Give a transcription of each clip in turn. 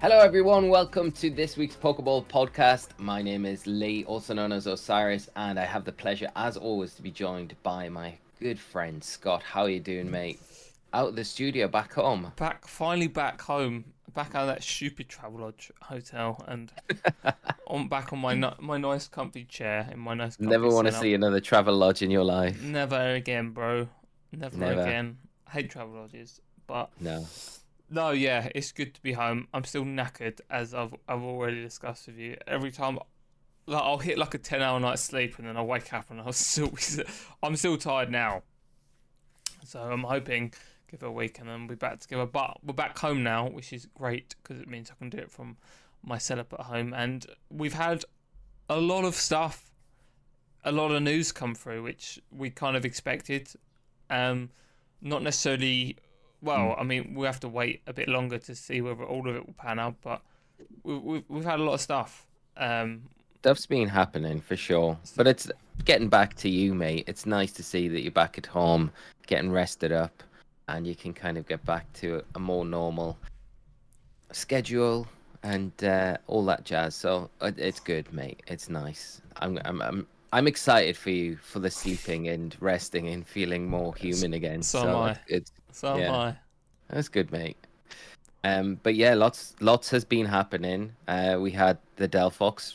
Hello, everyone. Welcome to this week's Pokeball podcast. My name is Lee, also known as Osirus, and I have the pleasure, as always, to be joined by my good friend Scott. How are you doing, mate? Out of the studio, back home. Back, finally back home, back out of that stupid travel lodge hotel, and on back on my my nice comfy chair in my nice. Comfy Never want to see another travel lodge in your life. Never again, bro. Never, Never. again. I hate Travelodges, but No. no, yeah, it's good to be home. I'm still knackered, as I've I've already discussed with you. Every time, like, I'll hit like a ten hour night's sleep, and then I'll wake up and I'll still I'm still tired now. So I'm hoping give it a week and then we'll be back together. But we're back home now, which is great because it means I can do it from my setup at home. And we've had a lot of stuff, a lot of news come through, which we kind of expected. Um, not necessarily. Well, I mean, we have to wait a bit longer to see whether all of it will pan out, but we, we've we've had a lot of stuff. Um, Stuff's been happening for sure. But it's getting back to you, mate. It's nice to see that you're back at home, getting rested up, and you can kind of get back to a more normal schedule and uh, all that jazz. So uh, it's good, mate. It's nice. I'm, I'm, I'm, I'm excited for you for the sleeping and resting and feeling more human again. so am I. It's so am Yeah. I. that's good, mate. Um, but yeah, lots lots has been happening. Uh, we had the Delphox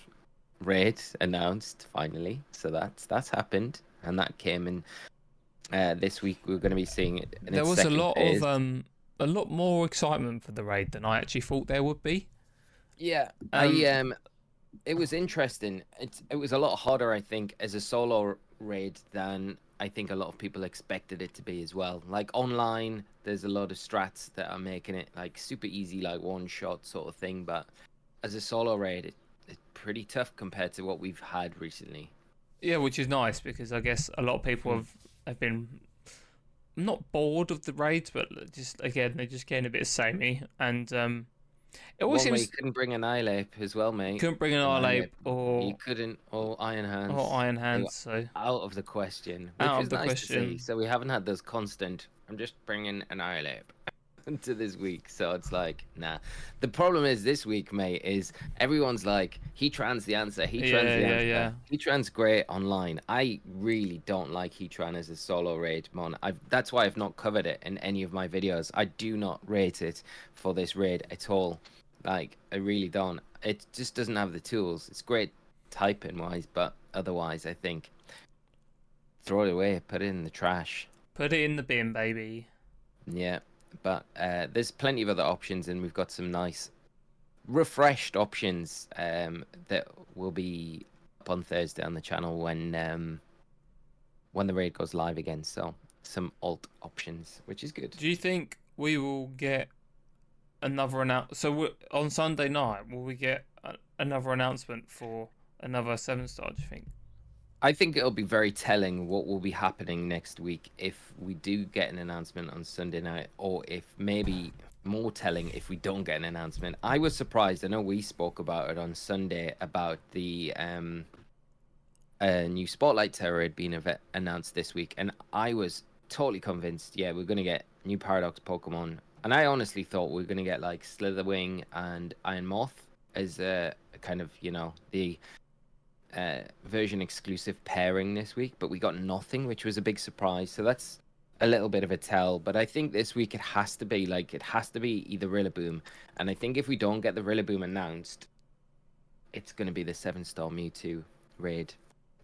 raid announced finally, so that's that's happened, and that came in uh, this week. We're going to be seeing it. in there was a lot phase. of um a lot more excitement for the raid than I actually thought there would be. Yeah, Um, I um, it was interesting. It it was a lot harder, I think, as a solo raid than I think a lot of people expected it to be as well. Like online, there's a lot of strats that are making it like super easy, like one shot sort of thing. But as a solo raid, it, it's pretty tough compared to what we've had recently. Yeah, which is nice because I guess a lot of people Mm. have have been not bored of the raids, but just again they're just getting a bit samey, and um, it always One way you seems couldn't bring an Annihilape as well, mate. couldn't bring an Annihilape Man. or You couldn't, or Iron Hands. or Iron Hands, so out of the question. Which Out is of the nice To see. question. So we haven't had those constant. I'm just bringing an Annihilape to this week. So it's like, nah. The problem is this week, mate, is everyone's like, Heatran's the answer. Heatran's Yeah, the yeah, answer. yeah. Heatran's great online. I really don't like Heatran's as a solo raid mon. I've, that's why I've not covered it in any of my videos. I do not rate it for this raid at all. Like, I really don't. It just doesn't have the tools. It's great typing wise, but otherwise, I think throw it away, put it in the trash. put it in the bin, baby. Yeah, but uh, there's plenty of other options, and we've got some nice, refreshed options um, that will be up on Thursday on the channel when um, when the raid goes live again. So some alt options, which is good. Do you think we will get another announce? So on Sunday night, will we get another announcement for another seven star? Do you think? I think it'll be very telling what will be happening next week if we do get an announcement on Sunday night, or if maybe more telling if we don't get an announcement. I was surprised. I know we spoke about it on Sunday about the um, new Spotlight Tera had been ave- announced this week, and I was totally convinced. Yeah, we're gonna get new Paradox Pokemon, and I honestly thought we were gonna get like Slither Wing and Iron Moth as a kind of you know the uh, version exclusive pairing this week, but we got nothing, which was a big surprise. So that's a little bit of a tell. But I think this week it has to be like it has to be either Rillaboom, and I think if we don't get the Rillaboom announced, it's going to be the seven star Mewtwo raid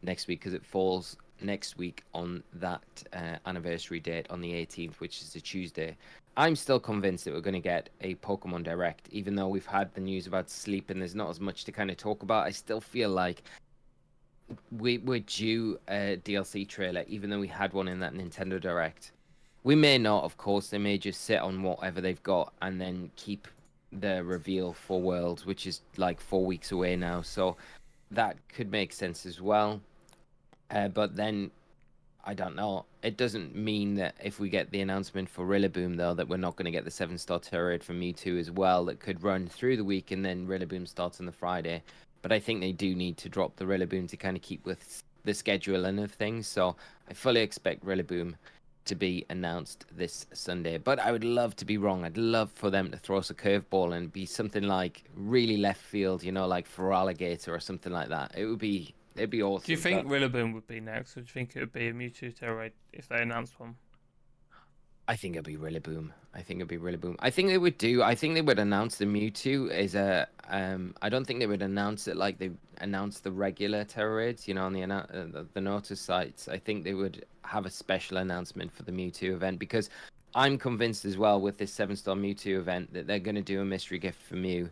next week because it falls next week on that uh, anniversary date on the 18th, which is a Tuesday. I'm still convinced that we're going to get a Pokemon Direct, even though we've had the news about sleep and there's not as much to kind of talk about. I still feel like we we're due a DLC trailer, even though we had one in that Nintendo Direct. We may not, of course. They may just sit on whatever they've got and then keep the reveal for Worlds, which is like four weeks away now. So that could make sense as well. Uh, but then I don't know. It doesn't mean that if we get the announcement for Rillaboom, though, that we're not going to get the seven star turret from Mewtwo as well. That could run through the week and then Rillaboom starts on the Friday. But I think they do need to drop the Rillaboom to kind of keep with the schedule and of things. So I fully expect Rillaboom to be announced this Sunday. But I would love to be wrong. I'd love for them to throw us a curveball and be something like really left field, you know, like Feraligatr or something like that. It would be it'd be awesome. Do you think but Rillaboom would be next, or do you think it would be a Mewtwo Tera Raid if they announced one? I think it'd be Rillaboom. I think it'd be Rillaboom. I think they would do. I think they would announce the Mewtwo as a. Um, I don't think they would announce it like they announced the regular Tera Raids, you know, on the uh, the, the Notice sites. I think they would have a special announcement for the Mewtwo event because I'm convinced as well with this seven star Mewtwo event that they're going to do a mystery gift for Mew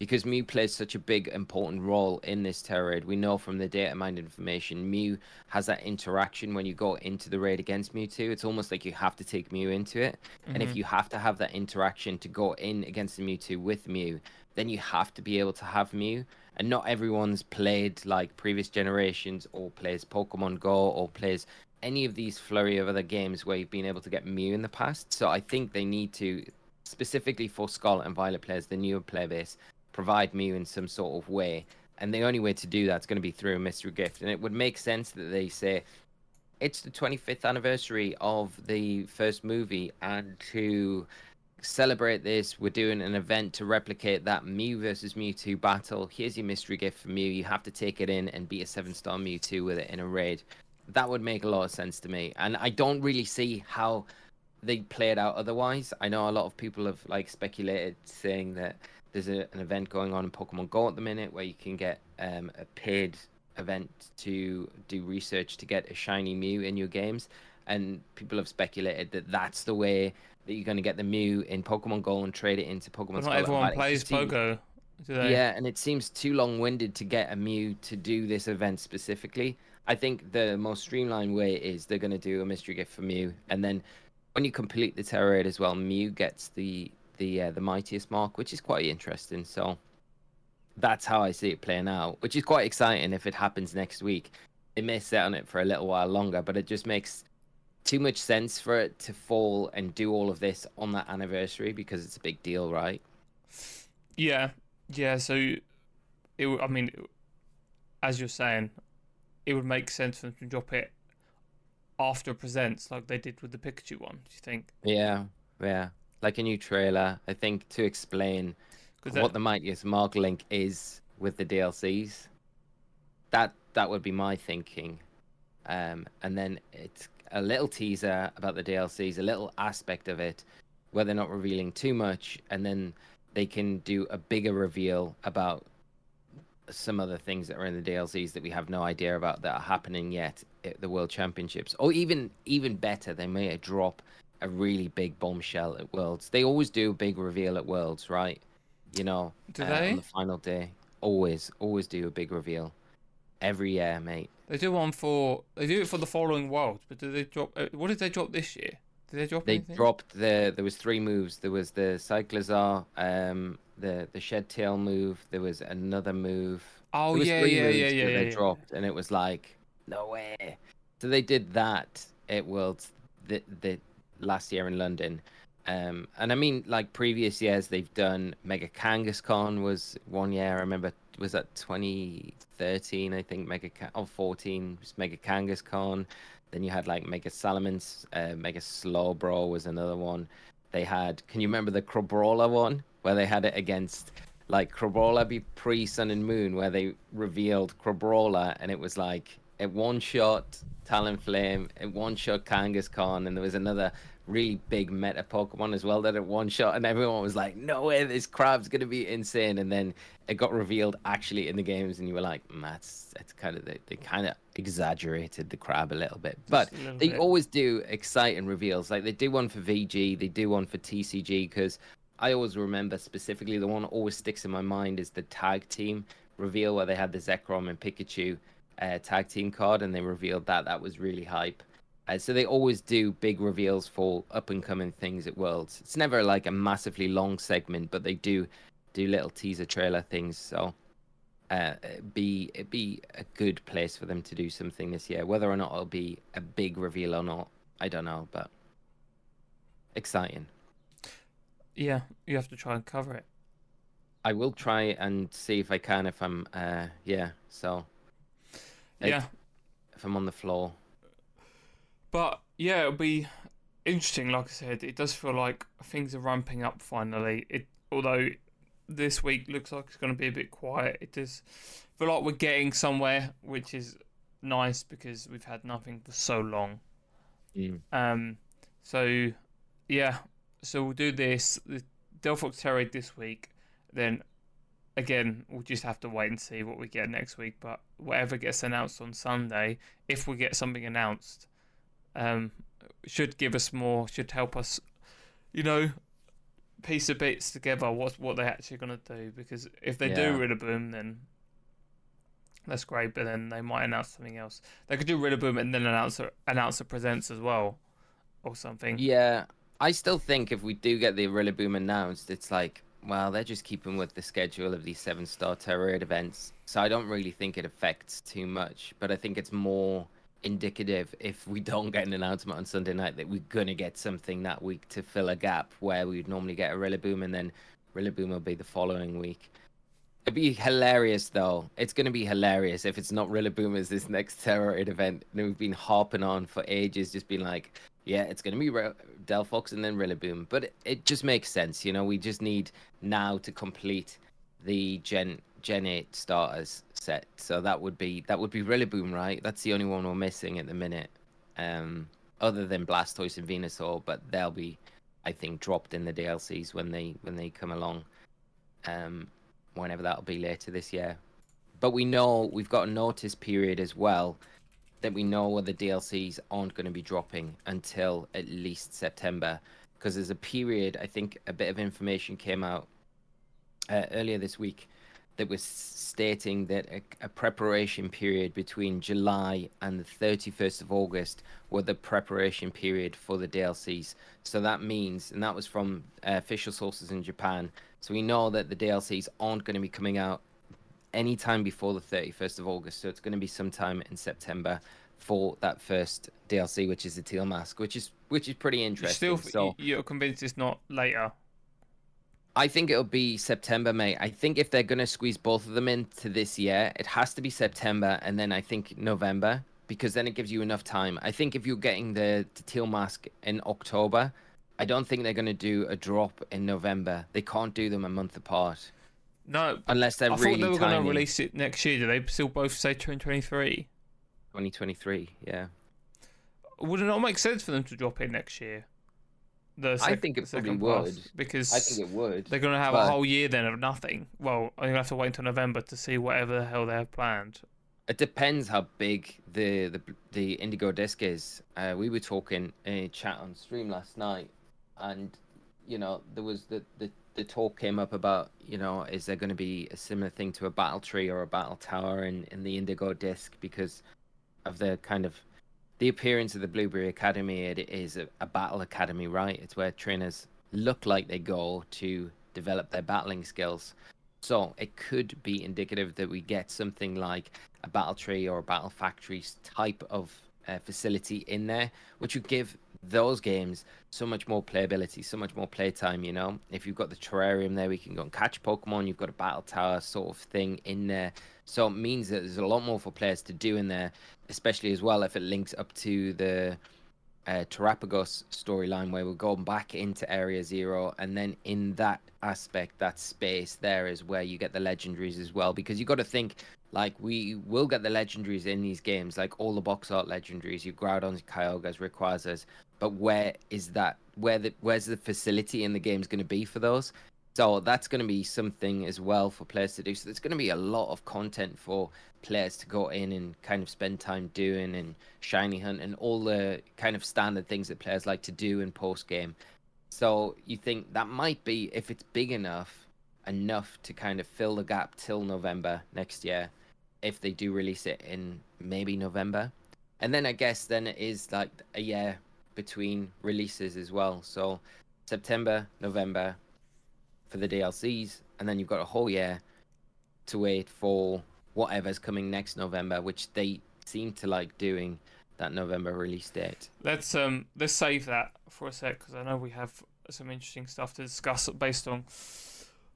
because Mew plays such a big important role in this Tera raid. We know from the data mined information, Mew has that interaction when you go into the raid against Mewtwo. It's almost like you have to take Mew into it. And if Mhm. you have to have that interaction to go in against the Mewtwo with Mew, then you have to be able to have Mew. And not everyone's played like previous generations or plays Pokemon Go or plays any of these flurry of other games where you've been able to get Mew in the past. So I think they need to, specifically for Scarlet and Violet players, the newer player base, provide Mew in some sort of way. And the only way to do that's going to be through a mystery gift. And it would make sense that they say it's the 25th anniversary of the first movie, and to celebrate this, we're doing an event to replicate that Mew versus Mewtwo battle. Here's your mystery gift for Mew. You have to take it in and beat a seven star Mewtwo with it in a raid. That would make a lot of sense to me. And I don't really see how they play it out otherwise. I know a lot of people have like speculated saying that there's a, an event going on in Pokemon Go at the minute where you can get um, a paid event to do research to get a shiny Mew in your games, and people have speculated that that's the way that you're going to get the Mew in Pokemon Go and trade it into Pokemon. But not everyone. Plays seems- Pogo, yeah, and it seems too long-winded to get a Mew to do this event specifically. I think the most streamlined way is they're going to do a mystery gift for Mew, and then when you complete the Tera Raid as well, Mew gets the the uh, the mightiest mark, which is quite interesting. So that's how I see it playing out, which is quite exciting if it happens next week. They may sit on it for a little while longer, but it just makes too much sense for it to fall and do all of this on that anniversary because it's a big deal, right? Yeah, yeah. So, it. I mean, as you're saying, it would make sense for them to drop it after presents, like they did with the Pikachu one. Do you think? Yeah, yeah. Like a new trailer, I think, to explain Because what the mightiest mark link is with the DLCs. That that would be my thinking. Um, and then it's a little teaser about the DLCs, a little aspect of it, where they're not revealing too much, and then they can do a bigger reveal about some other things that are in the DLCs that we have no idea about that are happening yet at the World Championships, or even even better, they may drop a really big bombshell at Worlds. They always do a big reveal at Worlds, right? You know, Do uh, they? on the final day. Always, always do a big reveal every year, mate. They do one for they do it for the following world, but do they drop? Uh, what did they drop this year? Did they drop They anything? dropped the. There was three moves. There was the Cyclizar, um, the the Shed Tail move. There was another move. Oh yeah, yeah, yeah, that yeah, They yeah, yeah. dropped, and it was like, no way. So they did that at Worlds the the last year in London. Um, and I mean, like previous years, they've done Mega Kangaskhan was one year. I remember was that 2013, I think Mega or 14 was Mega Kangaskhan. Then you had like Mega Salamence, uh, Mega Slowbro was another one. They had, can you remember the Crabrawler one where they had it against like Crabrawler be pre Sun and Moon where they revealed Crabrawler and it was like it one shot Talonflame, it one shot Kangaskhan, and there was another really big meta Pokemon as well that at one shot, and everyone was like, "No way, this crab's gonna be insane!" And then it got revealed actually in the games, and you were like, mm, "That's that's kind of they, they kind of exaggerated the crab a little bit." But little they bit. always do exciting reveals. Like they do one for VG, they do one for TCG because I always remember specifically the one that always sticks in my mind is the tag team reveal where they had the Zekrom and Pikachu uh, tag team card and they revealed that. That was really hype. Uh, so they always do big reveals for up and coming things at Worlds. It's never like a massively long segment, but they do do little teaser trailer things. So uh, it'd be it'd be a good place for them to do something this year. Whether or not it'll be a big reveal or not, I don't know, but exciting. Yeah, you have to try and cover it. I will try and see if I can if I'm uh yeah, so It- Yeah, if I'm on the floor. But yeah, it'll be interesting. Like I said, it does feel like things are ramping up finally. It although this week looks like it's going to be a bit quiet. It does feel like we're getting somewhere, which is nice because we've had nothing for so long. Mm. Um, so yeah, so we'll do this the Delphox Tera this week. Then again, we'll just have to wait and see what we get next week. But whatever gets announced on Sunday, if we get something announced, um, should give us more, should help us, you know, piece of bits together. What what they're actually going to do? Because if they do Yeah. Rillaboom, then that's great. But then they might announce something else. They could do Rillaboom and then announce a, announce a presents as well, or something. Yeah, I still think if we do get the Rillaboom announced, it's like, well, they're just keeping with the schedule of these seven star Tera raid events. So I don't really think it affects too much. But I think it's more indicative if we don't get an announcement on Sunday night that we're gonna get something that week to fill a gap where we'd normally get a Rillaboom and then Rillaboom will be the following week. It'd be hilarious though. It's gonna be hilarious if it's not Rillaboom as this next Tera raid event. And we've been harping on for ages, just being like, yeah, it's to be Re- Delphox and then Rillaboom. But it, it just makes sense, you know. We just need now to complete the Gen Gen 8 starters set. So that would be that would be Rillaboom, right? That's the only one we're missing at the minute. Um, other than Blastoise and Venusaur, but they'll be, I think, dropped in the DLCs when they when they come along. Um, whenever that'll be later this year. But we know we've got a notice period as well that we know where the DLCs aren't going to be dropping until at least September because there's a period. I think a bit of information came out uh, earlier this week that was stating that a, a preparation period between July and the 31st of August were the preparation period for the DLCs. So that means, and that was from uh, official sources in Japan. So we know that the DLCs aren't going to be coming out anytime before the 31st of August. So it's going to be sometime in September for that first DLC, which is the Teal Mask, which is which is pretty interesting. still, so you're convinced it's not later. I think it'll be September, mate. I think if they're gonna squeeze both of them into this year, it has to be September, and then I think November because then it gives you enough time. I think if you're getting the, the Teal Mask in October, I don't think they're gonna do a drop in November. They can't do them a month apart No, unless they're I really thought they were going to release it next year. Do they still both say 2023? 2023, yeah. Would it not make sense for them to drop it next year? The I think it probably would. because I think it would. they're going to have but- a whole year then of nothing. Well, I'm going to have to wait until November to see whatever the hell they have planned. It depends how big the the, the Indigo Disk is. Uh, we were talking in a chat on stream last night, and you know there was the the, the talk came up about you know is there going to be a similar thing to a battle tree or a battle tower in in the Indigo Disk because of the kind of the appearance of the Blueberry Academy. It is a, a battle academy, right? It's where trainers look like they go to develop their battling skills. So it could be indicative that we get something like a battle tree or a battle factories type of uh, facility in there, which would give those games so much more playability, so much more playtime. You know, if you've got the terrarium there, we can go and catch Pokemon. You've got a battle tower sort of thing in there, so it means that there's a lot more for players to do in there, especially as well if it links up to the uh, Terrapagos storyline where we're going back into Area Zero, and then in that aspect, that space there is where you get the legendaries as well. Because you've got to think, like we will get the legendaries in these games, like all the box art legendaries, you Groudons, Kyogres, Rayquazas. But where is that? Where the where's the facility in the game's going to be for those? So that's going to be something as well for players to do. So there's going to be a lot of content for players to go in and kind of spend time doing and shiny hunt and all the kind of standard things that players like to do in post game. So you think that might be if it's big enough enough to kind of fill the gap till November next year if they do release it in maybe November. And then I guess then it is like a year between releases as well. So September, November for the DLCs and then you've got a whole year to wait for whatever's coming next November, which they seem to like doing that November release date. Let's um let's save that for a sec because I know we have some interesting stuff to discuss based on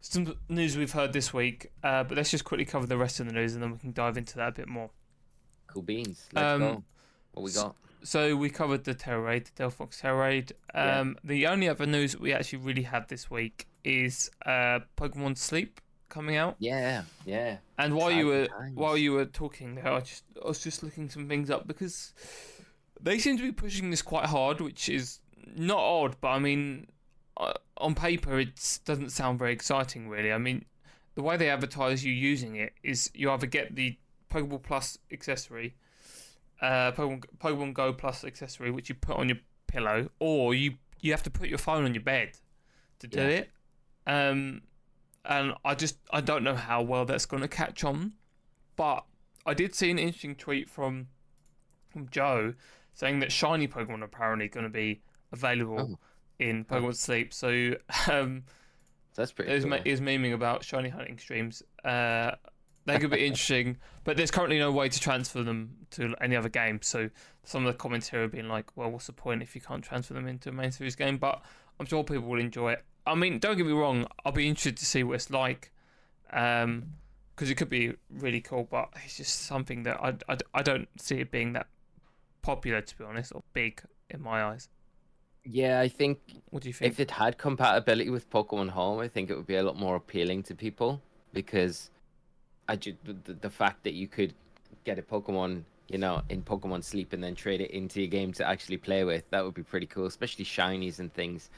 some news we've heard this week. Uh, but let's just quickly cover the rest of the news and then we can dive into that a bit more. Cool beans. Let's Um, go. What we got? So we covered the Tera Raid, the Delphox Tera Raid. Yeah. Um, The only other news that we actually really had this week is uh, Pokemon Sleep coming out. Yeah, yeah. And while you were times. while you were talking there, I just I was just looking some things up because they seem to be pushing this quite hard, which is not odd, but I mean, uh, on paper it doesn't sound very exciting, really. I mean, the way they advertise you using it is you either get the Pokeball Plus accessory, uh, Pokemon, Pokemon Go Plus accessory, which you put on your pillow, or you you have to put your phone on your bed to do Yeah. it. Um, and I just I don't know how well that's going to catch on, but I did see an interesting tweet from from Joe saying that shiny Pokemon are apparently going to be available Oh. in Pokemon Sleep. So um, That's pretty he was, cool. ma- was memeing about shiny hunting streams. Uh, they could be interesting, but there's currently no way to transfer them to any other game. So some of the comments here have been like, "Well, what's the point if you can't transfer them into a main series game?" But I'm sure people will enjoy it. I mean, don't get me wrong. I'll be interested to see what it's like, um, because it could be really cool. But it's just something that I, I, I don't see it being that popular, to be honest, or big in my eyes. Yeah, I think What do you think? if it had compatibility with Pokemon Home, I think it would be a lot more appealing to people because I ju- the, the- the fact that you could get a Pokemon, you know, in Pokemon Sleep and then trade it into your game to actually play with, that would be pretty cool, especially shinies and things.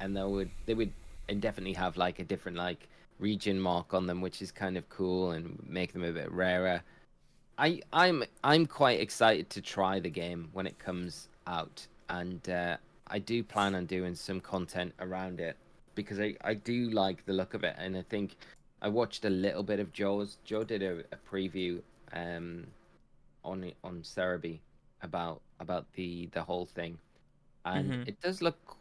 And they would they would indefinitely have like a different like region mark on them, which is kind of cool and make them a bit rarer. I I'm I'm quite excited to try the game when it comes out, and uh, I do plan on doing some content around it because I I do like the look of it, and I think I watched a little bit of Joe's. Joe did a, a preview um on on Serebii about about the the whole thing, and Mhm. it does look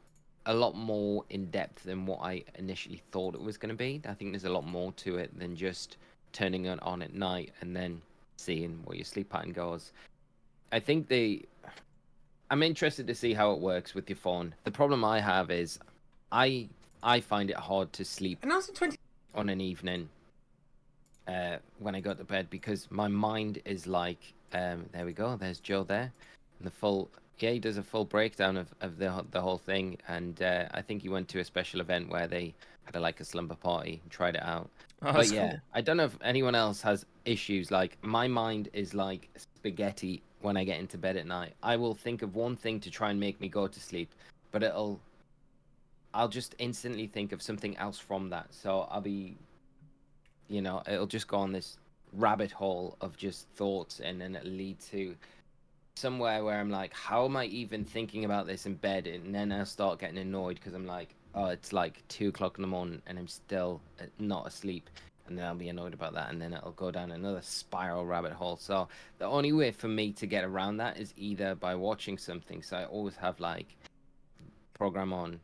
a lot more in depth than what I initially thought it was going to be. I think there's a lot more to it than just turning it on at night and then seeing where your sleep pattern goes. I think the I'm interested to see how it works with your phone. The problem I have is, I I find it hard to sleep Announced in 20. On an evening uh, when I go to bed because my mind is like, um, there we go, there's Joe there, and the full. Yeah, he does a full breakdown of, of the the whole thing, and uh, I think he went to a special event where they had a, like a slumber party, and tried it out. Oh, But yeah, cool. I don't know if anyone else has issues. Like my mind is like spaghetti when I get into bed at night. I will think of one thing to try and make me go to sleep, but it'll I'll just instantly think of something else from that. So I'll be you know, it'll just go on this rabbit hole of just thoughts and then it'll lead to somewhere where I'm like, how am I even thinking about this in bed? And then I'll start getting annoyed because I'm like, oh, it's like two o'clock in the morning and I'm still uh, not asleep. And then I'll be annoyed about that, and then it'll go down another spiral rabbit hole. So the only way for me to get around that is either by watching something. So I always have like program on,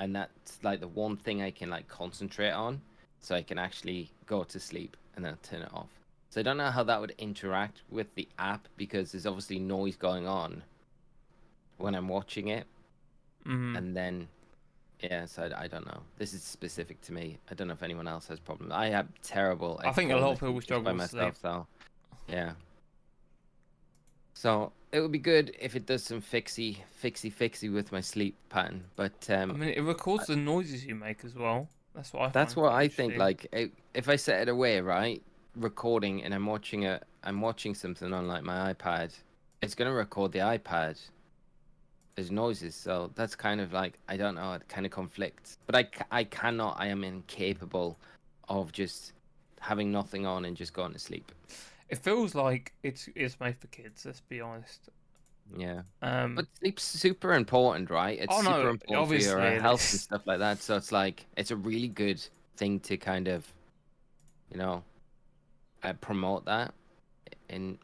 and that's like the one thing I can like concentrate on, so I can actually go to sleep and then turn it off. So I don't know how that would interact with the app because there's obviously noise going on when I'm watching it, Mhm. and then yeah, so I, I don't know. This is specific to me. I don't know if anyone else has problems. I have terrible. I think a lot of people just by struggle with sleep. myself, though. Yeah. So it would be good if it does some fixy, fixy, fixy with my sleep pattern. But um, I mean, it records the noises you make as well. That's what I. that's what I think. Like, i- if I set it away, right, recording, and I'm watching a, I'm watching something on like my iPad, it's gonna record the iPad. There's noises, so that's kind of like I don't know. It kind of conflicts, but I, I cannot. I am incapable of just having nothing on and just going to sleep. It feels like it's it's made for kids. Let's be honest. Yeah, Um, but sleep's super important, right? It's Oh, no, super important for your uh, health and stuff like that. So it's like it's a really good thing to kind of, you know, uh, promote that in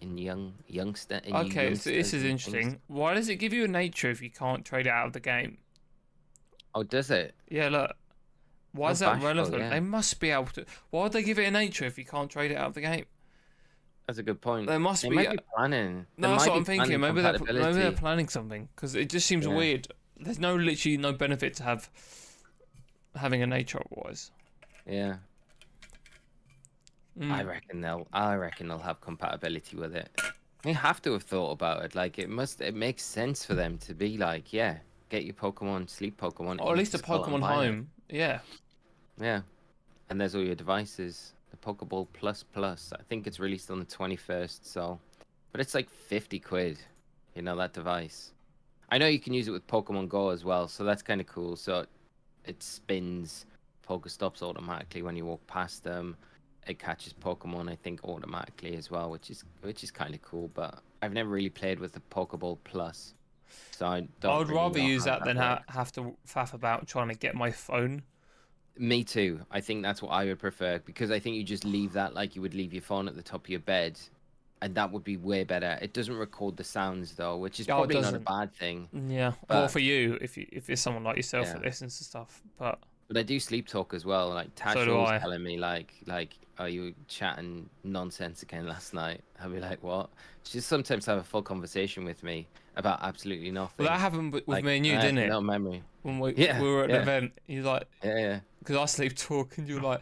in young youngster. In okay, so this is things. interesting. Why does it give you a nature if you can't trade it out of the game? Oh, does it? Yeah, look. Why is that bashful, relevant? yeah. They must be able to. Why would they give it a nature if you can't trade it out of the game? That's a good point. There must They be. might be planning. No, that's what I'm thinking. Maybe they're, maybe they're planning something because it just seems Yeah. weird. There's no literally no benefit to have having a nature otherwise. Yeah, Mm. I reckon they'll. I reckon they'll have compatibility with it. They have to have thought about it. Like it must. It makes sense for them to be like, yeah, get your Pokemon, sleep Pokemon, Or at least a just go out and Pokemon. Home. Yeah. Yeah, and there's all your devices. Pokeball Plus Plus. I think it's released on the 21st. So, but it's like 50 quid. You know that device. I know you can use it with Pokemon Go as well, so that's kind of cool. So, it spins Pokestops automatically when you walk past them. It catches Pokemon, I think, automatically as well, which is which is kind of cool. But I've never really played with the Pokeball Plus, so I don't. I would really rather use how that than ha- have to faff about trying to get my phone. Me too. I think that's what I would prefer because I think you just leave that like you would leave your phone at the top of your bed, and that would be way better. It doesn't record the sounds though, which is Oh, probably not a bad thing. Yeah. well, But- for you, if you if you're someone like yourself Yeah. that listens to stuff, but But I do sleep talk as well. Like Tash So was telling me like like are you chatting nonsense again last night? I'll be like what? She just sometimes have a full conversation with me about absolutely nothing. well, that happened with, with Like, me and you, I didn't it? No memory. When we, Yeah, we were at yeah. an event, he's like Yeah, yeah. because I sleep talk, and you're like,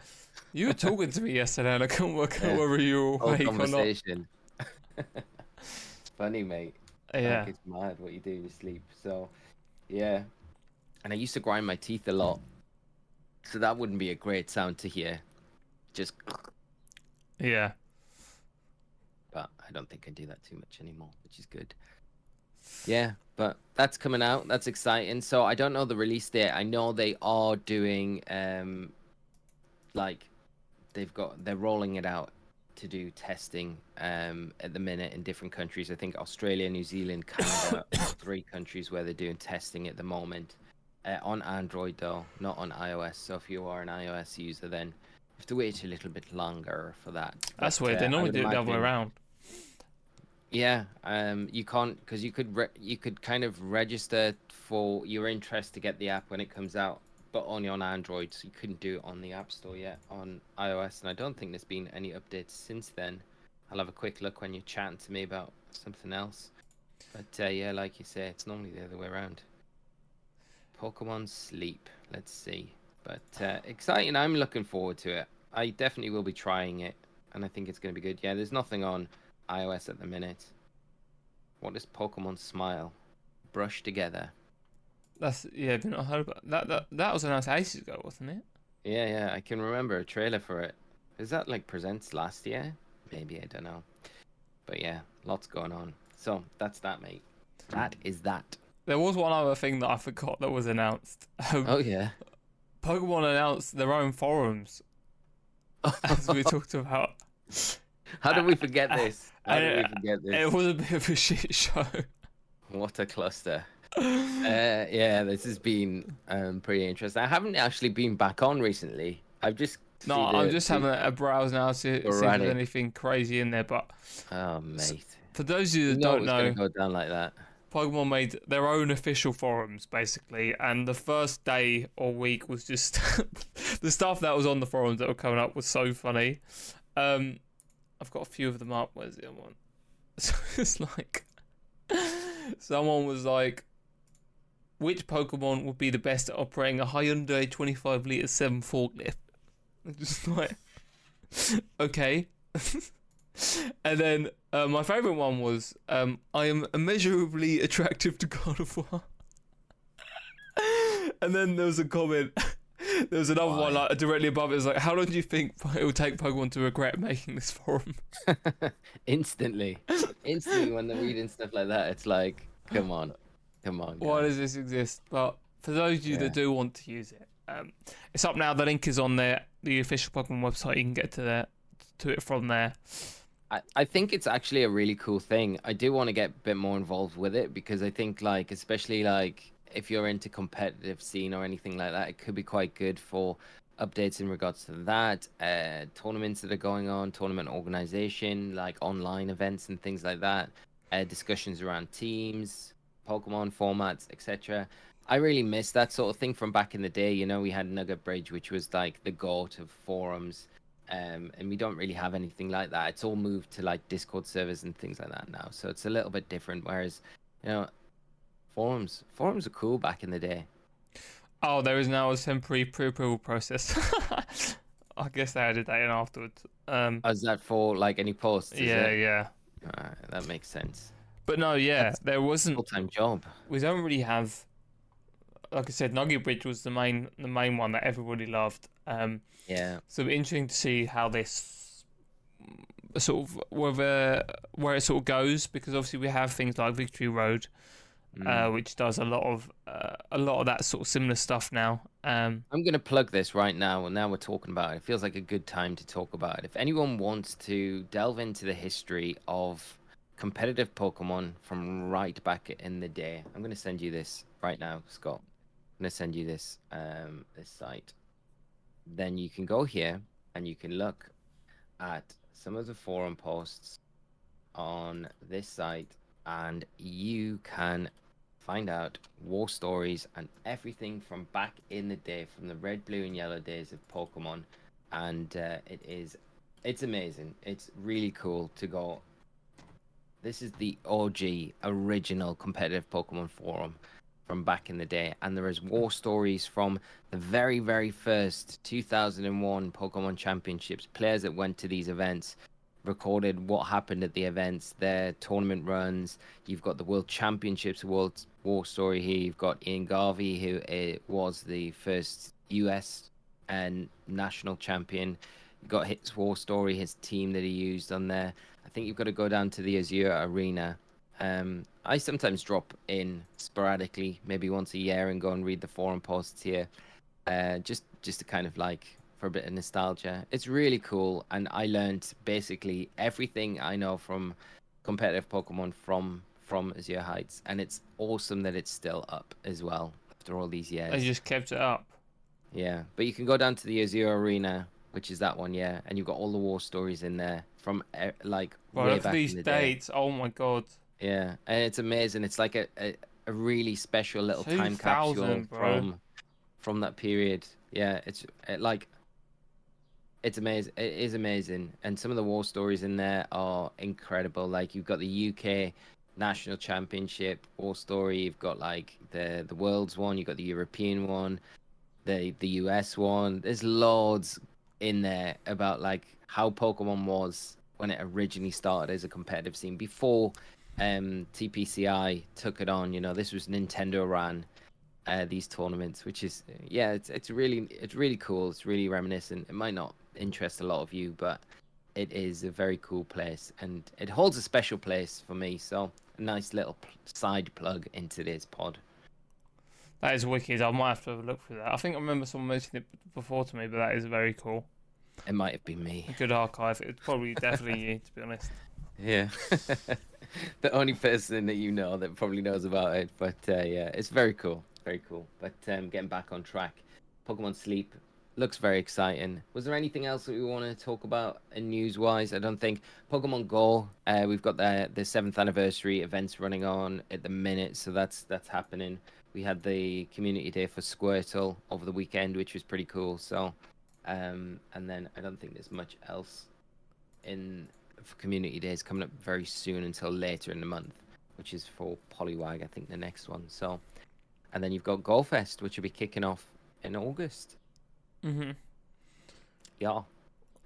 you were talking to me yesterday, and I couldn't work out Yeah. whether you were Whole awake or not. conversation. it's funny, mate. Yeah. Like, it's mad what you do in your sleep. So, yeah. And I used to grind my teeth a lot. So that wouldn't be a great sound to hear. Just, Yeah. but I don't think I do that too much anymore, which is good. Yeah, but that's coming out. That's exciting. So I don't know the release date. I know they are doing, um, like, they've got they're rolling it out to do testing um at the minute in different countries. I think Australia, New Zealand, Canada, three countries where they're doing testing at the moment. Uh, on Android though, not on iOS. So if you are an iOS user, then you have to wait a little bit longer for that. That's But, weird. uh, They I normally do it the other way around. yeah, um, you can't because you could re- you could kind of register for your interest to get the app when it comes out, but only on Android. So you couldn't do it on the App Store yet on iOS, and I don't think there's been any updates since then. I'll have a quick look when you're chatting to me about something else. But uh, yeah, like you say, it's normally the other way around. Pokemon Sleep. Let's see. But uh, exciting. I'm looking forward to it. I definitely will be trying it, and I think it's going to be good. Yeah, there's nothing on iOS at the minute. What is Pokemon Smile? Brush together. That's yeah. I've not heard about that. That that was announced ages ago, wasn't it? Yeah, yeah, I can remember a trailer for it. Is that like presents last year? Maybe I don't know. But yeah, lots going on. So that's that, mate. That is that. There was one other thing that I forgot that was announced. Um, Oh yeah. Pokemon announced their own forums, as we talked about. How did we forget this? How did we forget It this? was a bit of a shit show. What a cluster. Uh, yeah, this has been um, pretty interesting. I haven't actually been back on recently. I've just No, I'm just having a browse now to see if there's anything crazy in there. But Oh mate, for those of you you that know don't know, go down like that. Pokemon made their own official forums basically, and the first day or week was just the stuff that was on the forums that were coming up was so funny. Um, I've got a few of them up. Where's the other one? So it's like someone was like, "Which Pokemon would be the best at operating a Hyundai 25 liter seven forklift?" I'm Just like, okay. and then uh, my favorite one was um, I am immeasurably attractive to God of War. and then there was a comment. There was another one like directly above it. It was like, "How long do you think it will take Pokemon to regret making this forum?" instantly, instantly when they're reading stuff like that, it's like, come on, come on. Why does this exist? But for those of you Yeah. that do want to use it, um, it's up now. The link is on there, the official Pokemon website. You can get to there, to it from there. I, think it's actually a really cool thing. I do want to get a bit more involved with it because I think like especially like if you're into competitive scene or anything like that, it could be quite good for updates in regards to that, uh tournaments that are going on, tournament organization, like online events and things like that, uh discussions around teams, Pokemon formats, etc. I really miss that sort of thing from back in the day. You know, we had Nugget Bridge, which was like the goat of forums um, and we don't really have anything like that. It's all moved to like Discord servers and things like that now, so it's a little bit different. Whereas, you know, forums forums are cool back in the day. Oh, there is now a temporary pre-approval process. I guess they added that in afterwards. Um, Oh, Is that for like any posts? is yeah, it? yeah. Uh, that makes sense. But no, yeah, there wasn't. Full time job. We don't really have. Like I said, Nugget Bridge was the main the main one that everybody loved. Um, Yeah. so it'll be interesting to see how this sort of whether where it sort of goes because obviously we have things like Victory Road, Mm. uh, which does a lot of uh, a lot of that sort of similar stuff now. Um, I'm going to plug this right now. And now we're talking about it. It feels like a good time to talk about it. If anyone wants to delve into the history of competitive Pokemon from right back in the day, I'm going to send you this right now, Scott. I'm going to send you this um, this site. Then you can go here and you can look at some of the forum posts on this site, and you can find out war stories and everything from back in the day, from the red, blue, and yellow days of Pokemon. And uh, it is, it's amazing. It's really cool to go. This is the OG original competitive Pokemon forum from back in the day, and there is war stories from the very, very first 2001 Pokemon Championships. Players that went to these events recorded what happened at the events, their tournament runs. You've got the World Championships World War story here. You've got Ian Garvey, who uh, was the first US and national champion. You've got his war story, his team that he used on there. I think you've got to go down to the Azure Arena. Um, I sometimes drop in sporadically, maybe once a year, and go and read the forum posts here, uh, just just to kind of like for a bit of nostalgia. It's really cool, and I learned basically everything I know from competitive Pokemon from from Azure Heights, and it's awesome that it's still up as well after all these years. they just kept it up. Yeah, but you can go down to the Azure Arena, which is that one, yeah, and you've got all the war stories in there from like Bro, way back these in the day. dates. Oh my god. Yeah, and it's amazing. It's like a, a, a really special little time capsule 2000, bro. from from that period. Yeah, it's it, like it's amazing. It is amazing, and some of the war stories in there are incredible. Like you've got the UK national championship war story. You've got like the the world's one. You've got the European one, the the US one. There's loads in there about like how Pokemon was when it originally started as a competitive scene before um, TPCI took it on. You know, this was Nintendo ran uh, these tournaments, which is yeah, it's it's really it's really cool. It's really reminiscent. It might not interest a lot of you, but it is a very cool place, and it holds a special place for me. So a nice little pl- side plug into this pod. That is wicked. I might have to have a look through that. I think I remember someone mentioning it before to me, but that is very cool. It might have been me. A good archive. It's probably definitely you, to be honest. Yeah. the only person that you know that probably knows about it. But uh, yeah, it's very cool. Very cool. But um, getting back on track, Pokemon Sleep looks very exciting. Was there anything else that we want to talk about news wise? I don't think. Pokemon Go, uh, we've got the the seventh anniversary events running on at the minute, so that's that's happening. We had the community day for Squirtle over the weekend, which was pretty cool. So, um, and then I don't think there's much else in for community days coming up very soon until later in the month, which is for Poliwag, I think the next one. So, and then you've got GoFest, which will be kicking off in August. hmm Yeah,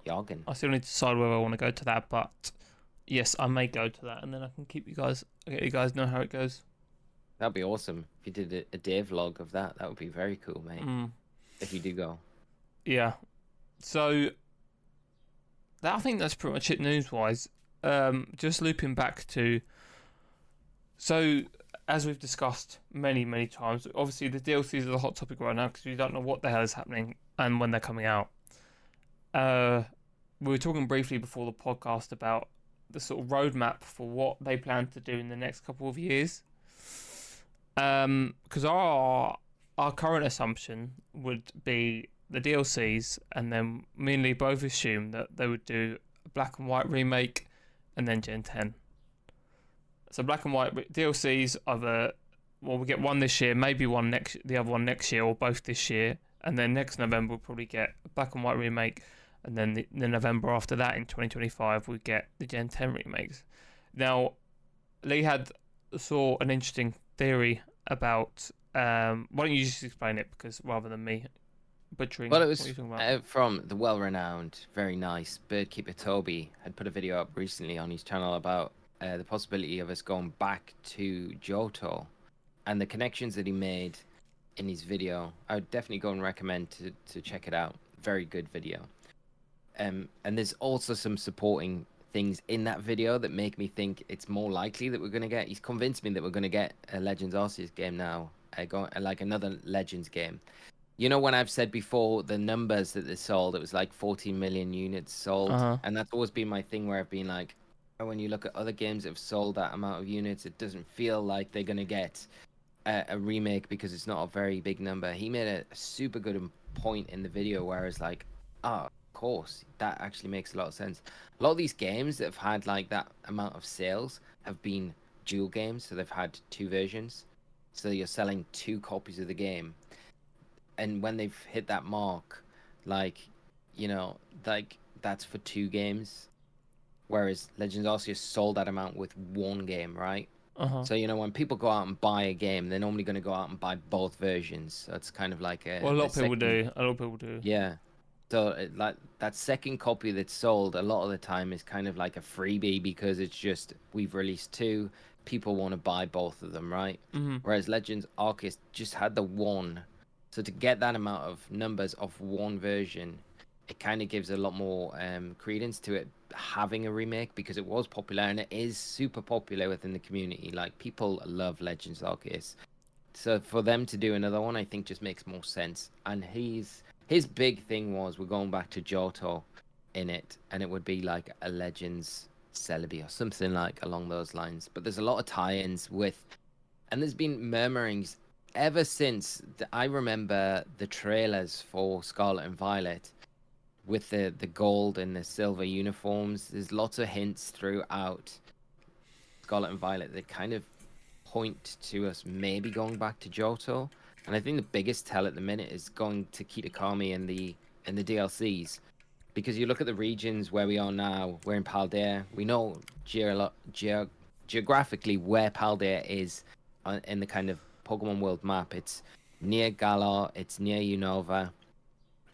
Jargon. I still need to decide whether I want to go to that, but yes, I may go to that, and then I can keep you guys, let you guys know how it goes. That'd be awesome if you did a, a day vlog of that. That would be very cool, mate. Mm. If you do go. Yeah. So I think that's pretty much it news wise. Um, just looping back to so as we've discussed many many times, obviously the DLCs are the hot topic right now because we don't know what the hell is happening and when they're coming out. Uh, we were talking briefly before the podcast about the sort of roadmap for what they plan to do in the next couple of years. Um, because our our current assumption would be the DLCs, and then me and Lee both assume that they would do a black and white remake, and then Gen 10. So black and white DLCs DLCs the well we get one this year, maybe one next, the other one next year, or both this year, and then next November we'll probably get a black and white remake, and then the, the November after that in 2025 we get the Gen 10 remakes. Now, Lee had saw an interesting theory about. Um, why don't you just explain it? Because rather than me butchering, Well, it was are you talking about? uh, from the well-renowned, very nice birdkeeper Toby had put a video up recently on his channel about uh, the possibility of us going back to Johto and the connections that he made in his video. I would definitely go and recommend to, to check it out. Very good video. Um, and there's also some supporting things in that video that make me think it's more likely that we're going to get. He's convinced me that we're going to get a Legends Arceus game now, uh, go, like another Legends game. You know, when I've said before the numbers that they sold, it was like 14 million units sold, Uh-huh. and that's always been my thing where I've been like, oh, when you look at other games that have sold that amount of units, it doesn't feel like they're gonna get a, a remake because it's not a very big number. He made a, super good point in the video where it's like, oh, of course, that actually makes a lot of sense. A lot of these games that have had like that amount of sales have been dual games, so they've had two versions. So you're selling two copies of the game, and when they've hit that mark, like, you know, like that's for two games. Whereas Legends Arceus sold that amount with one game, right? Uh-huh. So you know when people go out and buy a game, they're normally going to go out and buy both versions. So it's kind of like a. Well, a lot of people second- do. A lot of people do. Yeah. So like that second copy that's sold a lot of the time is kind of like a freebie because it's just we've released two, people want to buy both of them, right? hmm Whereas Legends Arceus just had the one. So to get that amount of numbers off one version, it kind of gives a lot more um, credence to it having a remake because it was popular and it is super popular within the community. Like people love Legends Arceus. So for them to do another one, I think just makes more sense. And he's his big thing was we're going back to Johto in it, and it would be like a Legends Celebi or something like along those lines. But there's a lot of tie-ins with, and there's been murmurings ever since I remember the trailers for Scarlet and Violet with the the gold and the silver uniforms. There's lots of hints throughout Scarlet and Violet that kind of point to us maybe going back to Johto. And I think the biggest tell at the minute is going to Kitakami and the and the DLCs. Because you look at the regions where we are now, we're in Paldea. We know geo- geographically where Paldea is uh, in the kind of Pokemon World map. It's near Galar, it's near Unova.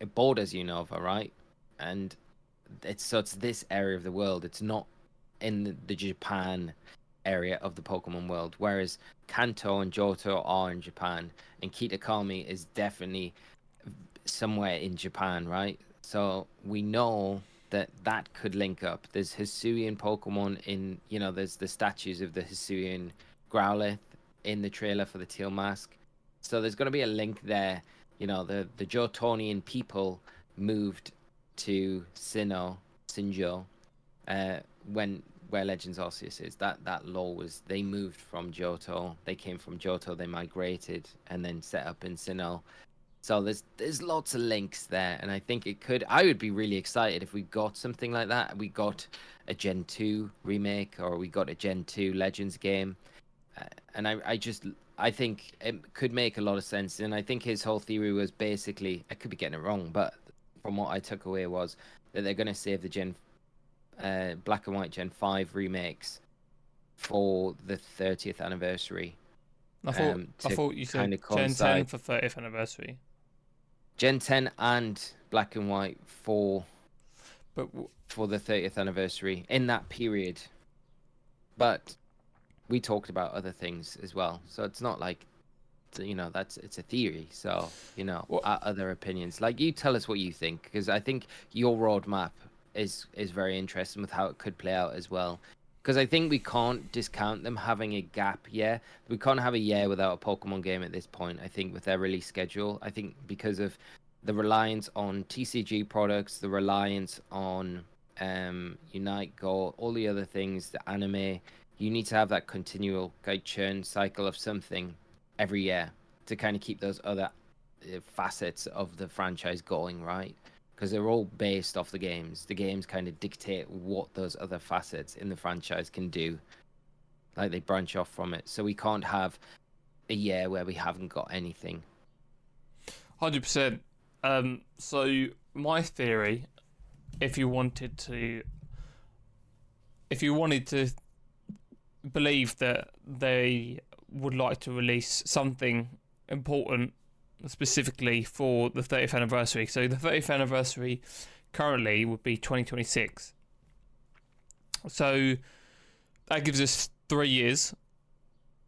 It borders Unova, right? And it's so it's this area of the world. It's not in the, Japan area of the Pokemon world. Whereas Kanto and Johto are in Japan, and Kitakami is definitely somewhere in Japan, right? So we know that that could link up. There's Hisuian Pokemon in, you know, there's the statues of the Hisuian Growlithe in the trailer for the Teal Mask. So there's going to be a link there. You know, the the Johtonian people moved to Sinnoh, Sinjoh, uh, when where Legends Arceus is. That that lore was they moved from Johto. They came from Johto. They migrated and then set up in Sinnoh. So there's there's lots of links there, and I think it could. I would be really excited if we got something like that. We got a Gen two remake, or we got a Gen two Legends game, and I I just I think it could make a lot of sense. And I think his whole theory was basically I could be getting it wrong, but from what I took away was that they're going to save the Gen uh, Black and White Gen five remakes for the 30th anniversary. I thought Um, I thought you said Gen 10 for 30th anniversary. Gen 10 and Black and White for But w- for the 30th anniversary in that period. But we talked about other things as well, so it's not like you know that's it's a theory. So you know Well- our other opinions. Like you tell us what you think because I think your roadmap is is very interesting with how it could play out as well. Because I think we can't discount them having a gap year. We can't have a year without a Pokemon game at this point. I think with their release schedule, I think because of the reliance on TCG products, the reliance on um, Unite Go, all the other things, the anime, you need to have that continual like, churn cycle of something every year to kind of keep those other uh, facets of the franchise going, right? Because they're all based off the games. The games kind of dictate what those other facets in the franchise can do. Like they branch off from it. So we can't have a year where we haven't got anything. Hundred percent. Um, so my theory, if you wanted to, if you wanted to believe that they would like to release something important specifically for the 30th anniversary. So the 30th anniversary currently would be 2026. So that gives us three years,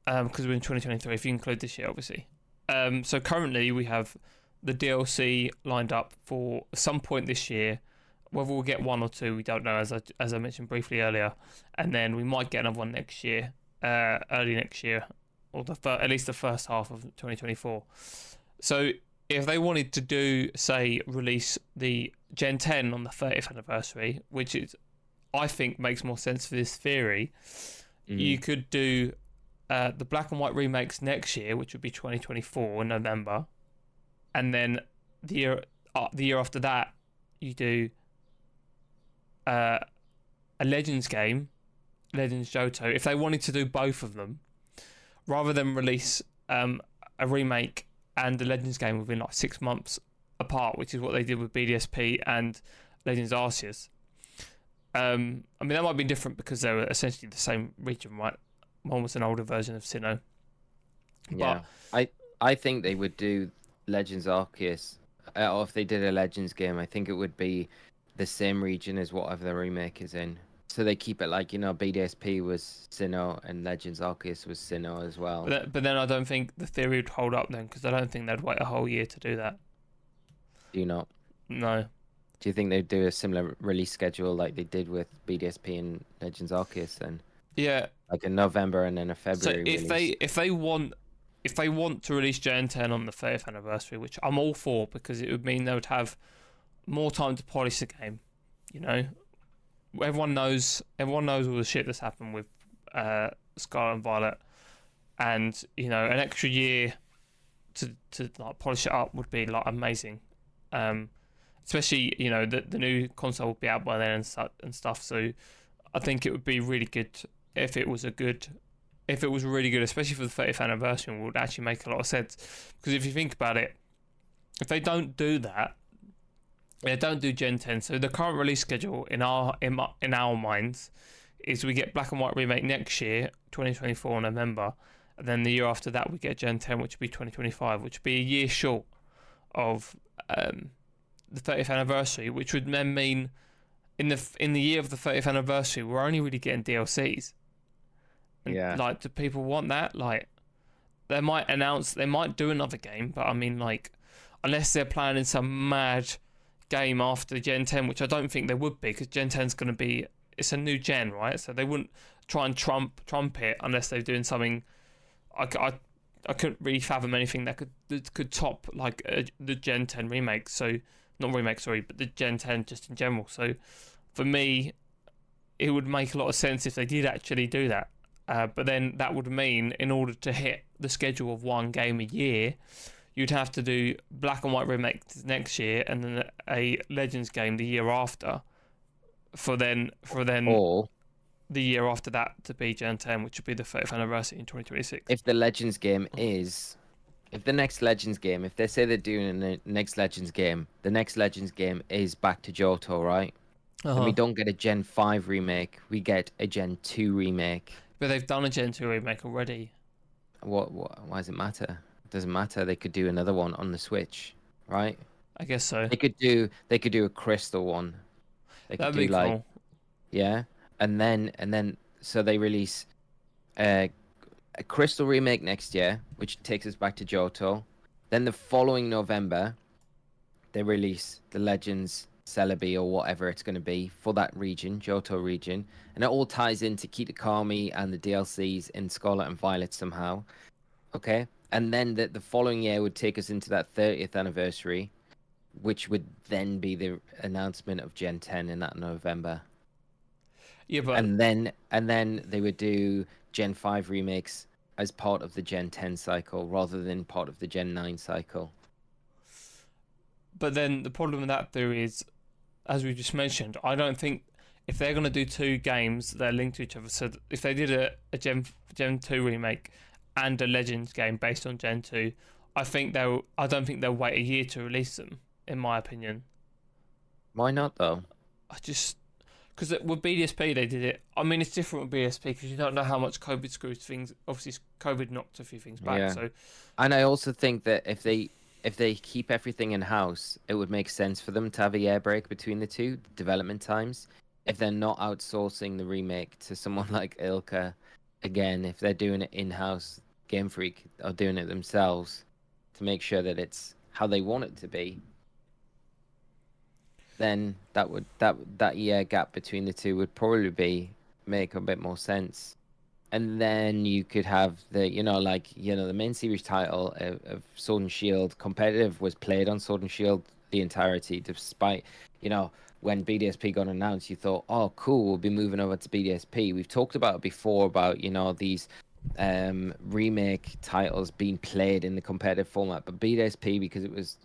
um, because we're in 2023. If you include this year, obviously. Um, so currently we have the DLC lined up for some point this year. Whether we'll get one or two, we don't know, as I as I mentioned briefly earlier, and then we might get another one next year, uh, early next year, or the fir- at least the first half of 2024. So if they wanted to do, say, release the Gen 10 on the 30th anniversary, which is, I think, makes more sense for this theory, Mm. you could do uh, the black and white remakes next year, which would be 2024 in November, and then the year uh, the year after that, you do uh, a Legends game, Legends Johto. If they wanted to do both of them, rather than release um, a remake and the Legends game within like six months apart, which is what they did with BDSP and Legends Arceus. Um, I mean, that might be different because they were essentially the same region, right? One was an older version of Sinnoh. Yeah, I I think they would do Legends Arceus, uh, or if they did a Legends game, I think it would be the same region as whatever the remake is in. So they keep it like you know BDSP was Sinnoh and Legends Arceus was Sinnoh as well. But, then, but then I don't think the theory would hold up then because I don't think they'd wait a whole year to do that. Do you not? No. Do you think they'd do a similar release schedule like they did with BDSP and Legends Arceus then? Yeah. Like a November and then a February. So if release? they if they want if they want to release Gen 10 on the 30th anniversary, which I'm all for because it would mean they would have more time to polish the game. You know, everyone knows everyone knows all the shit that's happened with uh, Scarlet and Violet, and you know, an extra year to to like polish it up would be like amazing. Um, especially you know the the new console will be out by then and stuff and stuff. So I think it would be really good if it was a good if it was really good, especially for the 30th anniversary, would actually make a lot of sense. Because if you think about it, if they don't do that, they don't do Gen 10. So the current release schedule in our in, in our minds is we get Black and White remake next year, 2024 November, and then the year after that we get Gen 10, which would be 2025, which would be a year short of um, the 30th anniversary, which would then mean in the in the year of the 30th anniversary, we're only really getting DLCs. And, Yeah. Like, do people want that? Like, they might announce, they might do another game, but I mean, like, unless they're planning some mad game after Gen 10, which I don't think there would be, because Gen 10 is going to be, it's a new gen, right? So they wouldn't try and trump trump it unless they're doing something. I I couldn't really fathom anything that could that could top like uh, the Gen 10 remake. So not remake, sorry, but the Gen 10 just in general. So for me, it would make a lot of sense if they did actually do that. Uh, but then that would mean, in order to hit the schedule of one game a year, you'd have to do black and white remake next year, and then a Legends game the year after. For then, for then or the year after that to be Gen 10, which would be the 30th anniversary in 2026. if the Legends game is, if the next Legends game, if they say they're doing a next Legends game, the next Legends game is back to Johto, right? And Uh-huh. we don't get a Gen 5 remake, we get a Gen 2 remake. But they've done a Gen 2 remake already. What, what why does it matter? Doesn't matter. They could do another one on the Switch, right? I guess so. They could do they could do a crystal one. They could That'd do be like cool. yeah, and then and then so they release a, a crystal remake next year, which takes us back to Johto. Then the following November, they release the Legends Celebi or whatever it's going to be for that region, Johto region, and it all ties into Kitakami and the DLCs in Scarlet and Violet somehow. Okay, and then the the following year would take us into that 30th anniversary, which would then be the announcement of Gen 10 in that November Yeah, but and then and then they would do Gen 5 remakes as part of the Gen 10 cycle rather than part of the Gen 9 cycle. But then the problem with that theory is, as we just mentioned, I don't think if they're going to do two games they're linked to each other, so if they did a, a Gen Gen two remake and a Legends game based on Gen two, I think they'll. I don't think they'll wait a year to release them. In my opinion, Why not though? I just because with BDSP they did it. I mean, it's different with BSP because you don't know how much COVID screws things. Obviously, COVID knocked a few things back. Yeah. So And I also think that if they if they keep everything in house, it would make sense for them to have a year break between the two development times. if they're not outsourcing the remake to someone like ILCA, again, if they're doing it in house, Game Freak are doing it themselves to make sure that it's how they want it to be, then that would that that year gap between the two would probably be make a bit more sense. And then you could have the you know like you know the main series title of, of Sword and Shield competitive was played on Sword and Shield the entirety, despite you know when BDSP got announced, you thought, oh, cool, we'll be moving over to BDSP. We've talked about before about you know these um, remake titles being played in the competitive format, but BDSP because it was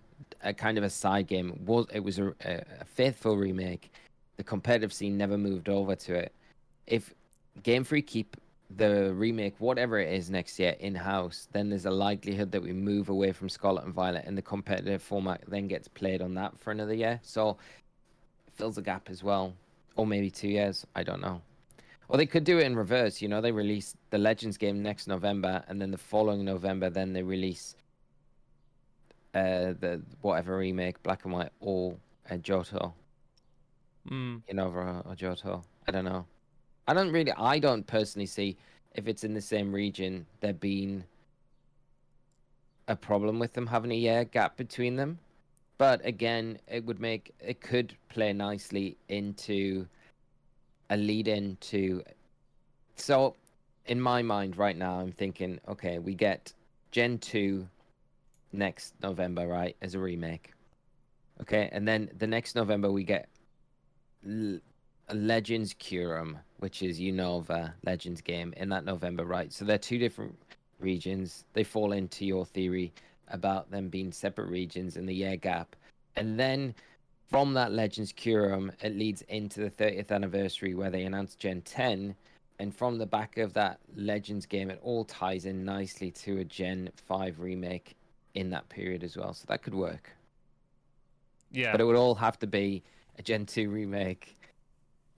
a kind of a side game was it was a, a faithful remake. The competitive scene never moved over to it. If Game Freak keep the remake, whatever it is next year, in house, then there's a likelihood that we move away from Scarlet and Violet, and the competitive format then gets played on that for another year. So fills a gap as well, or maybe two years. I don't know. Or they could do it in reverse. You know, they release the Legends game next November, and then the following November, then they release uh, the whatever remake, Black and White, or uh, Johto. Mm. You know, or, or Johto. I don't know. I don't really. I don't personally see if it's in the same region there being a problem with them having a year gap between them. But again, it would make it could play nicely into a lead in to. So, in my mind right now, I'm thinking, okay, we get Gen two next November, right, as a remake. Okay, and then the next November we get L- Legends Kyurem, which is you know Unova Legends game in that November, right? So they're two different regions. They fall into your theory about them being separate regions in the year gap. And then from that Legends Kyurem, it leads into the 30th anniversary where they announce Gen 10. And from the back of that Legends game, it all ties in nicely to a Gen 5 remake in that period as well. So that could work. Yeah. But it would all have to be a Gen 2 remake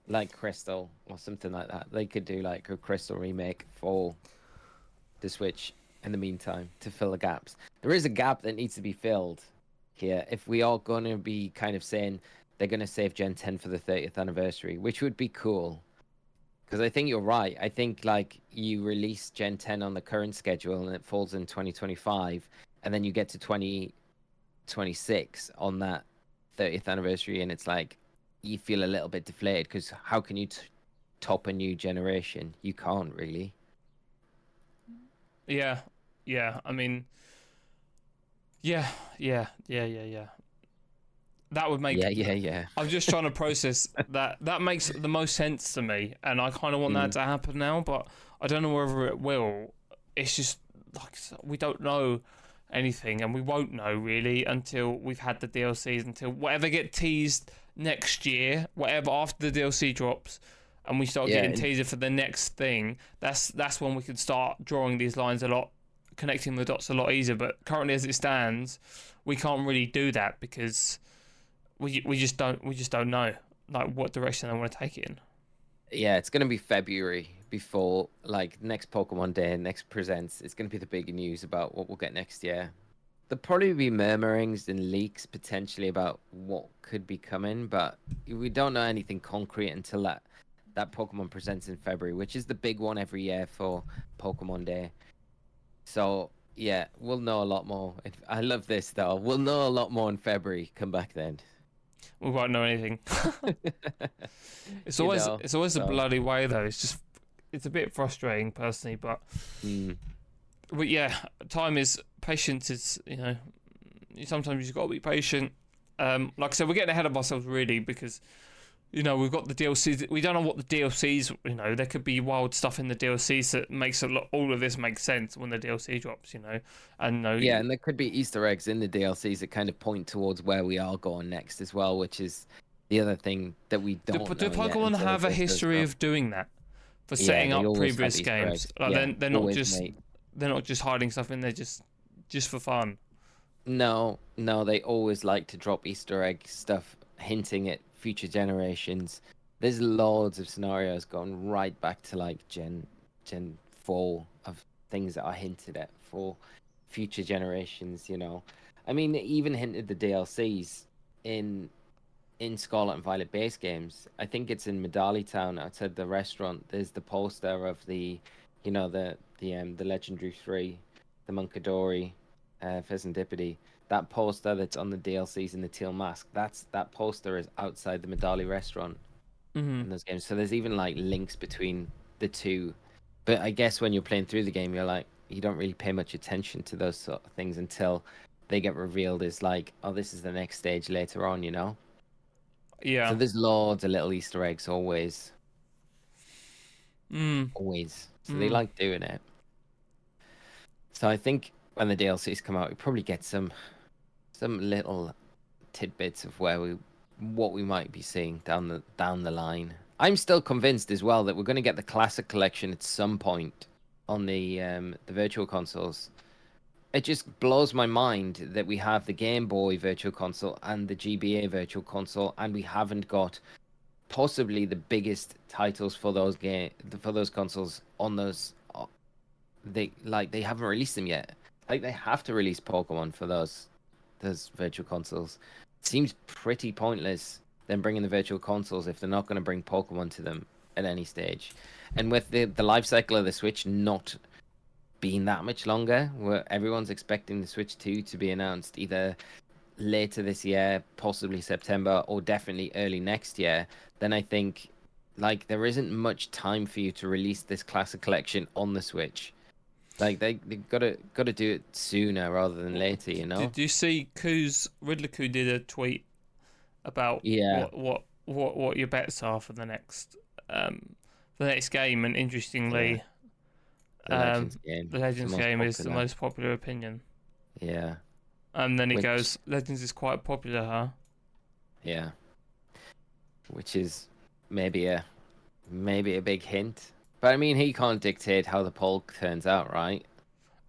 like Crystal or something like that. They could do like a Crystal remake for the Switch in the meantime to fill the gaps. There is a gap that needs to be filled here if we are going to be kind of saying they're going to save Gen 10 for the 30th anniversary, which would be cool. Because I think you're right. I think like you release Gen 10 on the current schedule and it falls in 2025, and then you get to 2026 on that 30th anniversary, and it's like you feel a little bit deflated because how can you t- top a new generation? You can't really. Yeah, yeah. I mean, yeah, yeah, yeah, yeah, yeah. That would make. Yeah, yeah, yeah. I'm just trying to process that. That makes the most sense to me, and I kind of want that Mm. to happen now, but I don't know whether it will. It's just like we don't know anything, and we won't know really until we've had the DLCs, until whatever get teased next year, whatever after the DLC drops, and we start Yeah, getting teaser for the next thing. That's that's when we can start drawing these lines a lot, connecting the dots a lot easier. But currently, as it stands, we can't really do that because we we just don't we just don't know like what direction they want to take it in. Yeah, it's gonna be February before like next Pokemon Day, next presents. It's gonna be the big news about what we'll get next year. There'll probably be murmurings and leaks potentially about what could be coming, but we don't know anything concrete until that that Pokemon presents in February, which is the big one every year for Pokemon Day. So yeah, we'll know a lot more. If- I love this though. We'll know a lot more in February. Come back then. We won't know anything. It's You always know, it's always a bloody way though. It's just it's a bit frustrating personally, but Mm. but yeah, time is patience is you know sometimes you've got to be patient. Um, like I said, we're getting ahead of ourselves really because you know we've got the DLCs. We don't know what the DLCs. You know there could be wild stuff in the DLCs that makes a lot, all of this make sense when the DLC drops. You know, and know, Yeah, and there could be Easter eggs in the DLCs that kind of point towards where we are going next as well, which is the other thing that we do, don't. do know yet Pokemon have a history of doing that for setting up previous games? eggs. Like Yeah, they're, they're not always, just mate. they're not just hiding stuff in there just just for fun. No, no, they always like to drop Easter egg stuff, hinting at future generations. There's loads of scenarios going right back to like Gen Gen Four of things that are hinted at for future generations. You know, I mean, even hinted the DLCs in in Scarlet and Violet base games. I think it's in Medali Town outside the restaurant. There's the poster of the, you know, the the um the Legendary Three, the Munkidori, uh, Fezandipiti. That poster that's on the DLCs in the teal mask. That's that poster is outside the Medali restaurant Mm-hmm. in those games. So there's even like links between the two. But I guess when you're playing through the game, you're like you don't really pay much attention to those sort of things until they get revealed as like, oh, this is the next stage later on, you know. Yeah. So there's loads of little Easter eggs always, Mm. always. So they Mm. like doing it. So I think when the DLCs come out, we probably get some some little tidbits of where we what we might be seeing down the down the line. I'm still convinced as well that we're going to get the classic collection at some point on the um, the virtual consoles. It just blows my mind that we have the Game Boy Virtual Console and the GBA Virtual Console, and we haven't got possibly the biggest titles for those game for those consoles on those. They like they haven't released them yet. Like they have to release Pokemon for those those virtual consoles. It seems pretty pointless them bringing the virtual consoles if they're not going to bring Pokemon to them at any stage. And with the the life cycle of the Switch not being that much longer, where everyone's expecting the Switch 2 to be announced either later this year, possibly September, or definitely early next year, then I think like there isn't much time for you to release this classic collection on the Switch. Like they they gotta gotta do it sooner rather than later, you know. Did you see Khu's Riddler did a tweet about Yeah. what, what what what your bets are for the next um the next game and interestingly The um, Legends game. the Legends game is the most popular opinion. Yeah, And then he Which- goes, Legends is quite popular, huh? yeah. Which is maybe a maybe a big hint. But I mean, he can't dictate how the poll turns out, right?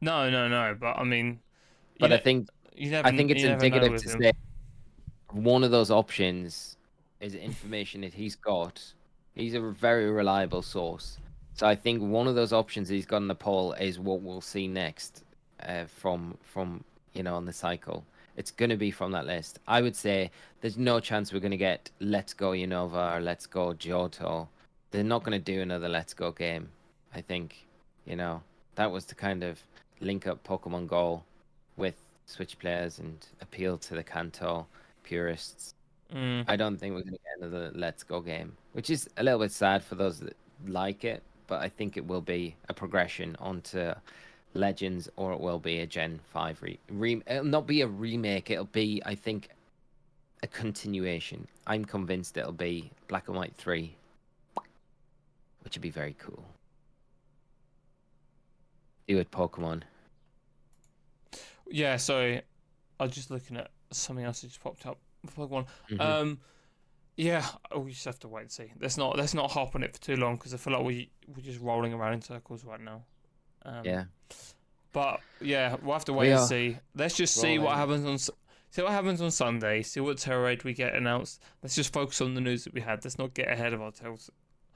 No, no, no. But I mean, But I think never, I think it's you never know indicative to him. say one of those options is information that he's got. He's a very reliable source. So I think one of those options he's got in the poll is what we'll see next uh, from from you know on the cycle. It's going to be from that list. I would say there's no chance we're going to get Let's Go Unova or Let's Go Johto. They're not going to do another Let's Go game. I think you know that was to kind of link up Pokemon Go with Switch players and appeal to the Kanto purists. Mm, I don't think we're going to get another Let's Go game, which is a little bit sad for those that like it, but I think it will be a progression onto Legends or it will be a Gen 5 re-, re- it'll not be a remake, it'll be I think a continuation. I'm convinced it'll be Black and White 3, which would be very cool. Do it Pokemon. yeah. Sorry, I was just looking at something else that just popped up. Pokemon. Mhm. Um, yeah, we just have to wait and see. Let's not let's not harp on it for too long because I feel like we we're just rolling around in circles right now. Um, yeah. But yeah, we'll have to We wait and see. Let's just see what happens on. See what happens on Sunday. See what Tera raid we get announced. Let's just focus on the news that we had. Let's not get ahead of ourselves.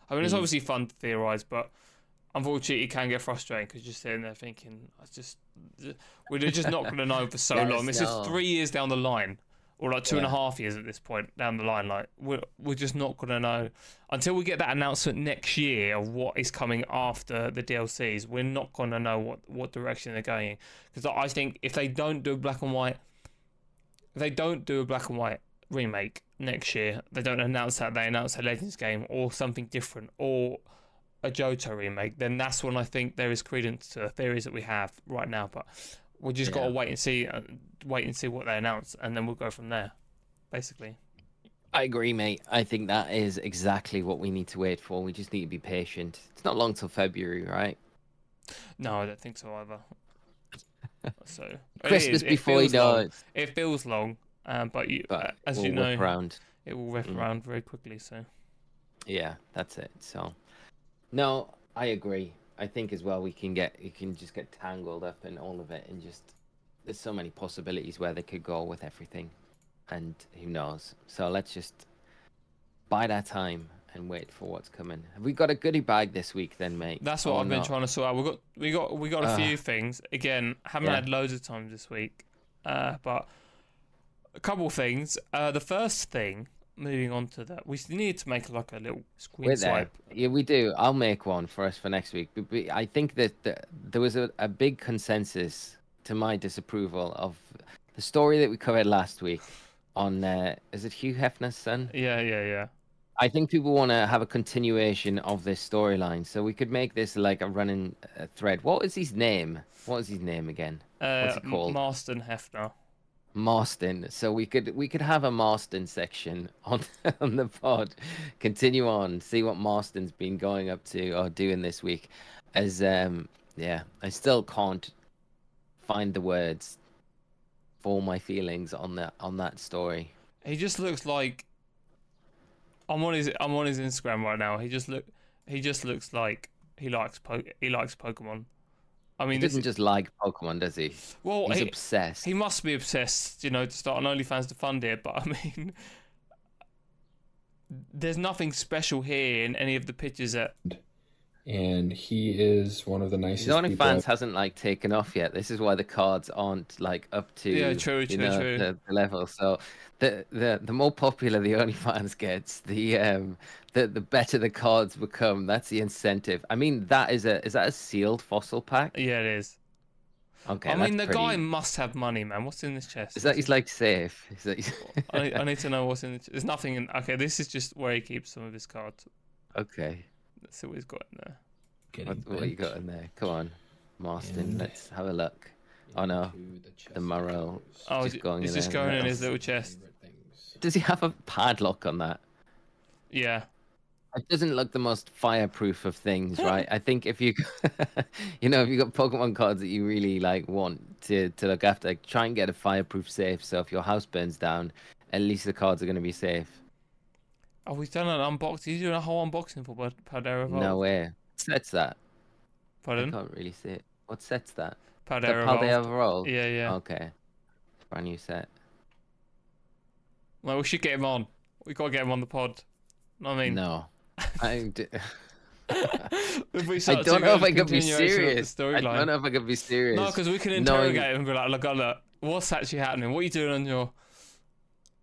I mean, it's Mm. obviously fun to theorize, but unfortunately, it can get frustrating because you're sitting there thinking, "I just we're just not going to know for so Let long. This know. is three years down the line, or like two and a half years at this point down the line. Like we're we're just not going to know until we get that announcement next year of what is coming after the DLCs. We're not going to know what what direction they're going in because I think if they don't do black and white, if they don't do a black and white remake next year, they don't announce that they announce a Legends game or something different or a Johto remake, then that's when I think there is credence to the theories that we have right now. But we just got to wait and see, uh, wait and see what they announce, and then we'll go from there. Basically, I agree, mate. I think that is exactly what we need to wait for. We just need to be patient. It's not long till February, right? no, I don't think so either. So Christmas is, before you know long. it feels long, um, but you, But uh, as you know, around. it will rip Mm. around very quickly. So Yeah, that's it. So, no, I agree. I think as well we can get you can just get tangled up in all of it and just there's so many possibilities where they could go with everything, and who knows. So let's just bide our time and wait for what's coming. Have we got a goodie bag this week then, mate? That's what Or I've been not? trying to sort out. We got we got we got a Uh, few things. Again, haven't yeah. had loads of time this week, uh, but a couple things. Uh, the first thing moving on to that, we need to make like a little screen We're there. swipe. Yeah, we do. I'll make one for us for next week. But we- I think that the, there was a, a big consensus to my disapproval of the story that we covered last week on uh, is it Hugh Hefner's son? Yeah, yeah, yeah. I think people want to have a continuation of this storyline, so we could make this like a running uh, thread. What is his name? What is his name again? Uh, What's M- called? Marston Hefner. Marston. So we could we could have a Marston section on on the pod. Continue on, see what Marston's been going up to or doing this week. As um yeah, I still can't find the words for my feelings on that on that story. He just looks like I'm on his I'm on his Instagram right now. He just look he just looks like he likes po- he likes Pokemon. I He mean, this doesn't just like Pokemon, does he? well, He's he, obsessed. he must be obsessed, you know, to start an OnlyFans to fund it. But I mean, there's nothing special here in any of the pictures that and he is one of the nicest His people. OnlyFans I've- hasn't like taken off yet. This is why the cards aren't like up to Yeah, true, true, know, true. The, the level. So the, the the more popular the OnlyFans gets, the um the the better the cards become. That's the incentive. I mean, that is a is that a sealed fossil pack? yeah, it is. Okay, I mean, the that's guy must have money, man. What's in this chest? is that he's like safe? Is that I, need, I need to know what's in. The, there's nothing in. Okay, this is just where he keeps some of his cards. okay? Let's see got in there. What, what you got in there? Come on, Marston. And- Let's have a look. Oh no, the, chest the of Oh, Just is- going it's in just there, going in his little chest. Does he have a padlock on that? Yeah. It doesn't look the most fireproof of things, right? I think if you, you know, if you got Pokemon cards that you really like want to to look after, like, try and get a fireproof safe. So if your house burns down, at least the cards are going to be safe. Oh, we've done an unboxing. He's doing a whole unboxing for Paldea Evolved. No way. What sets that? I can't really see it. What sets that? Paldea Evolved. Evolved. Yeah, yeah. Okay. Brand new set. Well, we should get him on. We gotta get him on the pod. Know what I mean, No. I, d- if we I don't know if I could be continuation of the serious. I don't know if I could be serious. No, because we can interrogate him and be like, look, look, what's actually happening? What are you doing on your.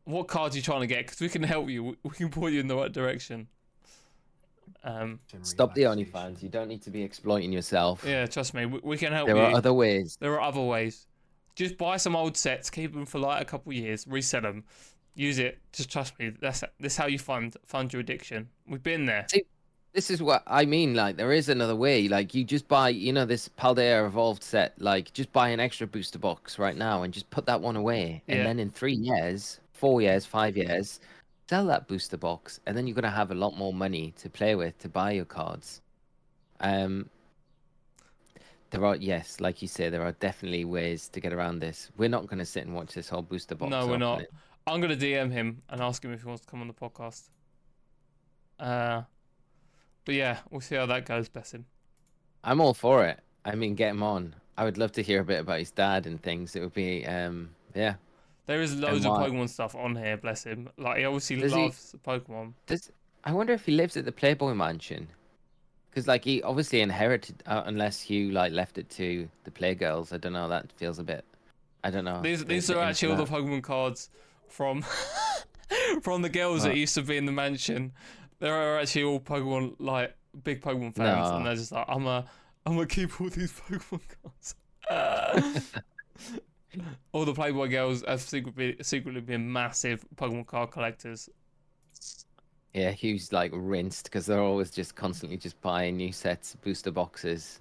What cards are you trying to get? Because we can help you. We- We can point you in the right direction. Um, Stop the OnlyFans. You don't need to be exploiting yourself. yeah, trust me. We, we can help There you. There are other ways. There are other ways. Just buy some old sets, keep them for like a couple years, resell them, use it. Just trust me. That's this how you fund fund your addiction. We've been there. This is what I mean. Like, there is another way. Like, you just buy, you know, this Paldea Evolved set. Like, just buy an extra booster box right now and just put that one away. Yeah. And then in three years, four years, five years, sell that booster box. And then you're going to have a lot more money to play with to buy your cards. Um, there are, yes, like you say, there are definitely ways to get around this. We're not going to sit and watch this whole booster box. No, we're not. opening. I'm gonna DM him and ask him if he wants to come on the podcast. Uh, but yeah, we'll see how that goes. Bless him. I'm all for it. I mean, get him on. I would love to hear a bit about his dad and things. It would be, um, yeah. There is loads of? Pokemon stuff on here. Bless him. Like he obviously Does he- loves Pokemon. Does I wonder if he lives at the Playboy Mansion? Because like he obviously inherited, uh, unless Hugh like left it to the Playgirls. I don't know. That feels a bit. I don't know. These these are actually all the. Pokemon cards from from the girls that used to be in the mansion. There are actually all Pokemon like big Pokemon fans, No. and they're just like, I'm a I'm gonna keep all these Pokemon cards. all the Playboy girls have secretly secretly been massive Pokemon card collectors. Yeah, Hugh's like rinsed because they're always just constantly just buying new sets, booster boxes,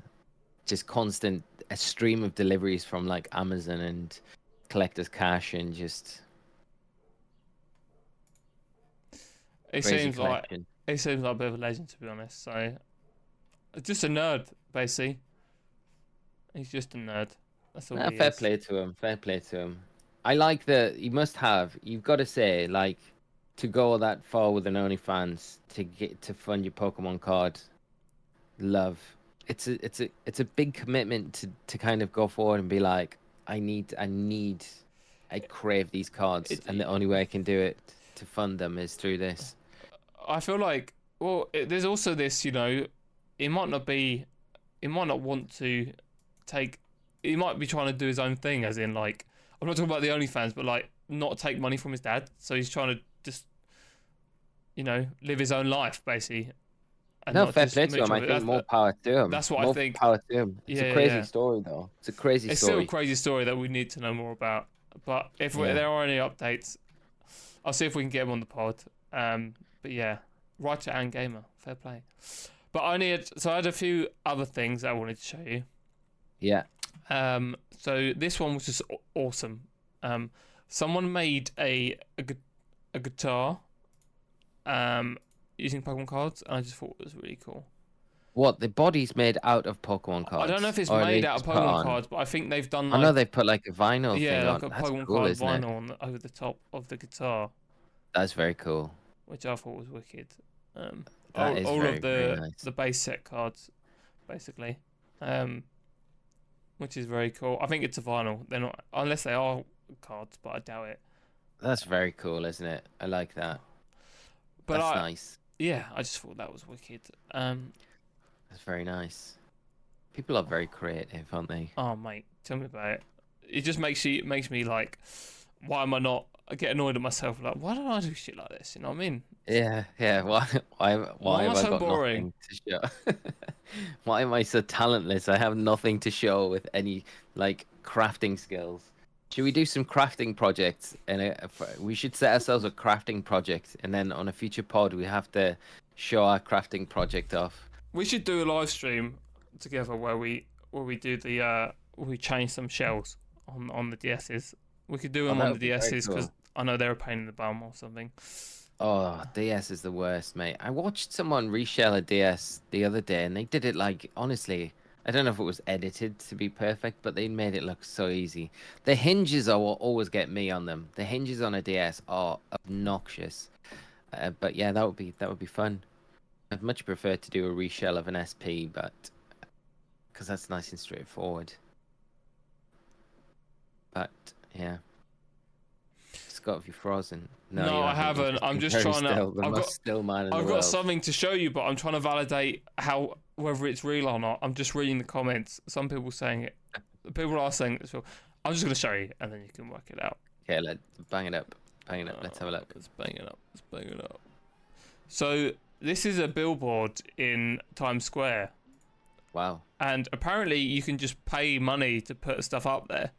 just constant a stream of deliveries from like Amazon and collectors cash and just It seems like it seems like a bit of a legend to be honest. So just a nerd, basically. He's just a nerd. That's all Ah, he fair is. play to him. Fair play to him. I like the. You must have. You've got to say like to go that far with an OnlyFans to get to fund your Pokemon card. Love. It's a it's a it's a big commitment to to kind of go forward and be like, I need I need, I crave these cards, It- and the only way I can do it to fund them is through this. I feel like well, it, there's also this, you know, it might not be, it might not want to take, he might be trying to do his own thing, as in like, I'm not talking about the OnlyFans, but like not take money from his dad. So he's trying to just you know, live his own life basically. and No, fair play to him. I think That's- more power to him. that's what I think. power to him. It's Yeah, a crazy yeah. story, though. It's a crazy story. it's still a crazy story that we need to know more about. But if Yeah. there are any updates, I'll see if we can get him on the pod. Um, but yeah, writer and gamer, fair play. But I only had, so I had a few other things I wanted to show you. yeah. Um, so this one was just awesome. Um, someone made a a, a guitar, um, using Pokemon cards, and I just thought it was really cool. What the body's made out of Pokemon cards? I don't know if it's or are they made out of Pokemon cards, but I think they've done I know they've put like a vinyl yeah, like on. a Pokemon cool, card vinyl on the, over the top of the guitar, That's very cool. which I thought was wicked. Um, That all is all very, of the nice. the base set cards, basically, um, which is very cool. I think it's a vinyl. They're not unless they are cards, but I doubt it. That's very cool, isn't it? I like that. But That's I, nice. yeah, I just thought that was wicked. Um, That's very nice. People are very creative, aren't they? oh mate, tell me about it. It just makes you it makes me like, why am I not? I get annoyed at myself. Like, why don't I do shit like this? You know what I mean? Yeah, yeah. Why, why, why, Why am I so got boring? nothing to show? why am I so talentless? I have nothing to show with any like crafting skills. Should we do some crafting projects? And a, we should set ourselves a crafting project, and then on a future pod we have to show our crafting project off. We should do a live stream together where we where we do the uh we change some shells on on the DSs. We could do Oh, them that on the DSs because cool. I know they're a pain in the bum or something. Oh, DS is the worst, mate. I watched someone reshell a DS the other day, and they did it like honestly. I don't know if it was edited to be perfect, but they made it look so easy. The hinges are what always get me on them. The hinges on a DS are obnoxious. Uh, but yeah, that would be that would be fun. I'd much prefer to do a reshell of an SP, but because that's nice and straightforward. But yeah, Scott, have you frozen? No, you I haven't. I'm just trying to- still, the I've got- still man I've got world. something to show you, but I'm trying to validate how whether it's real or not. I'm just reading the comments. Some people saying it. People are saying it's real. I'm just going to show you, and then you can work it out. Okay, let bang it up, bang it up. Let's have a look. Uh, let's bang it up. Let's bang it up. So this is a billboard in Times Square, Wow. and apparently you can just pay money to put stuff up there.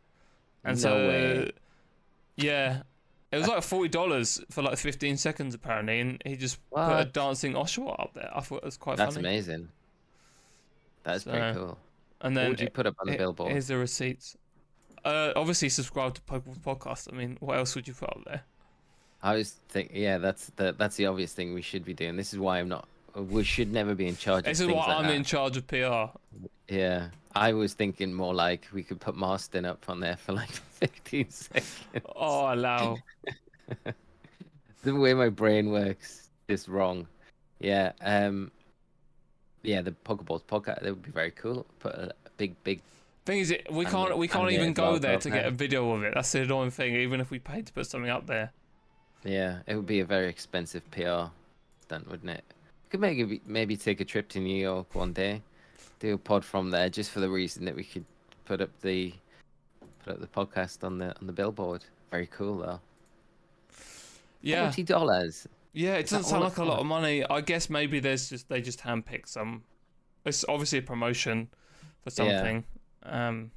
And No so, way. yeah, it was like forty dollars for like fifteen seconds apparently, and he just put a dancing Oshawott up there. I thought it was quite funny. That's funny. amazing. That's So, pretty cool. And What then would you put up on the he- billboard? Here's the receipts. Uh, obviously subscribe to Pokemon Podcast. I mean, what else would you put up there? I was thinking, yeah, that's the that's the obvious thing we should be doing. This is why I'm not. We should never be in charge of This is why like I'm that. in charge of PR. Yeah, I was thinking more like we could put Marston up on there for like 15 seconds. Oh, allow. the way my brain works is wrong. Yeah. Um. Yeah, the Pokeballs podcast. That would be very cool. Put a, big, big. Thing is, it, we can't we can't even go there to get a video of it. That's the annoying thing. Even if we paid to put something up there. Yeah, it would be a very expensive PR stunt, wouldn't it? Could maybe maybe take a trip to New York one day, do a pod from there, just for the reason that we could put up the put up the podcast on the on the billboard. Very cool though. Yeah, Forty dollars. yeah. It doesn't sound like a lot of money. I guess maybe there's just they just handpick some. It's obviously a promotion for something. Yeah. Um,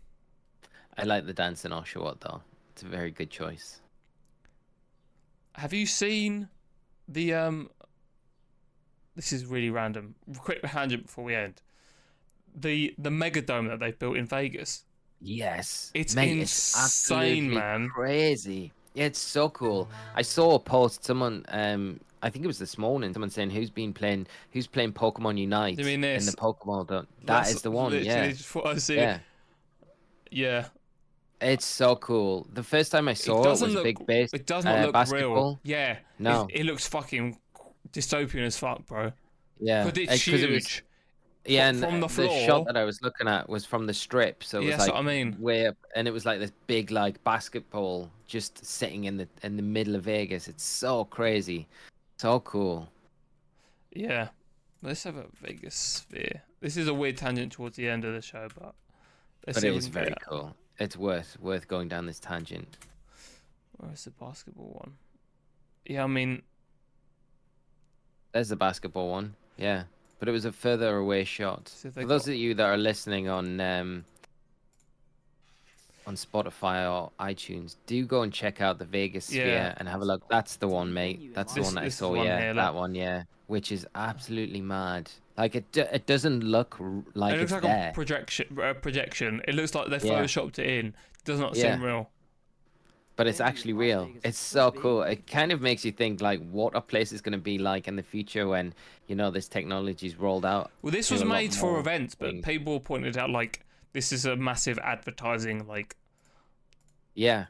I like the dance dancing Oshawott though. It's a very good choice. have you seen the um? This is really random. Quick tangent before we end. The the mega dome that they've built in Vegas. Yes, It's mate, insane, absolutely man. Crazy. Yeah, it's so cool. I saw a post. Someone, um, I think it was this morning. Someone saying who's been playing, who's playing Pokemon Unite You mean in the Pokemon. Dome. That That's is the one. Yeah, I see. yeah. Yeah. It's so cool. The first time I saw it, doesn't was look- big base. It does not uh, look real. Yeah. No. It, it looks fucking dystopian as fuck, bro. Yeah, But it's uh, 'cause it was- huge. Yeah, and from the the shot that I was looking at was from the strip, so it was like what I mean. way up, and it was like this big like basketball just sitting in the in the middle of Vegas. It's so crazy, so cool. Yeah. Let's have a Vegas sphere. This is a weird tangent towards the end of the show, but but it if we is can very cool. It's worth worth going down this tangent. Where's the basketball one? Yeah, I mean, There's the basketball one. Yeah, but it was a further away shot. So For those got- of you that are listening on um, on Spotify or iTunes, do go and check out the Vegas Sphere Yeah. and have a look. That's the one, mate. That's the one that I saw. one yeah, here, that one. Yeah, which is absolutely mad. Like it, do- it doesn't look like it looks it's like there. a projection. Uh, projection. It looks like they Yeah. photoshopped it in. It does not Yeah. seem real. But it's actually real. It's so cool. It kind of makes you think like what a place is going to be like in the future when you know this technology's rolled out. Well, this was made for events, but things. people pointed out like this is a massive advertising. Like, Yeah,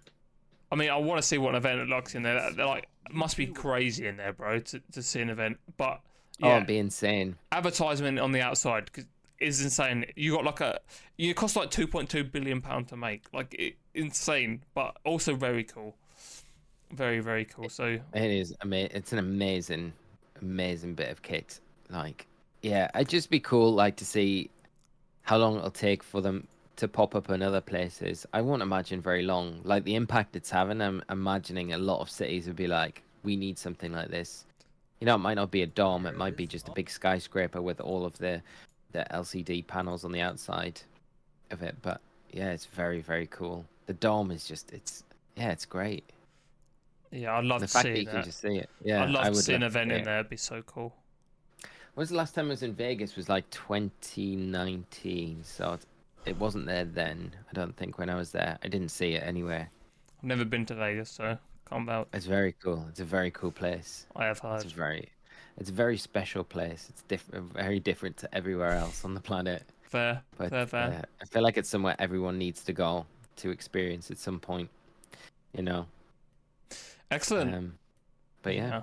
I mean, I want to see what an event looks in there. They're like, must be crazy in there, bro, to, to see an event. But oh, yeah, it'd be insane. advertisement on the outside 'cause is insane. You got like a, you cost like two point two billion pound to make. Like, it, insane, but also very cool. Very very cool. So It is amazing. It's an amazing, amazing bit of kit. Like, yeah, it'd just be cool, like, to see how long it'll take for them to pop up in other places. I won't imagine very long. Like the impact it's having, I'm imagining a lot of cities would be like, we need something like this. You know, it might not be a dome. It might be just a big skyscraper with all of the the LCD panels on the outside of it. But yeah, it's very very cool. The dome is just it's yeah, it's great. yeah, I'd love the to fact that see you can just see it. Yeah, I'd love I to see an event in there. It'd be so cool. When was the last time I was in Vegas? Was like 2019. So it, it wasn't there then. I don't think when I was there. I didn't see it anywhere. I've never been to Vegas, so can't vouch. It's very cool. It's a very cool place. I have heard. It's very, it's a very special place. It's different, very different to everywhere else on the planet. Fair, But fair, fair. uh, I feel like it's somewhere everyone needs to go to experience at some point. You know. Excellent. Um, but yeah, Yeah.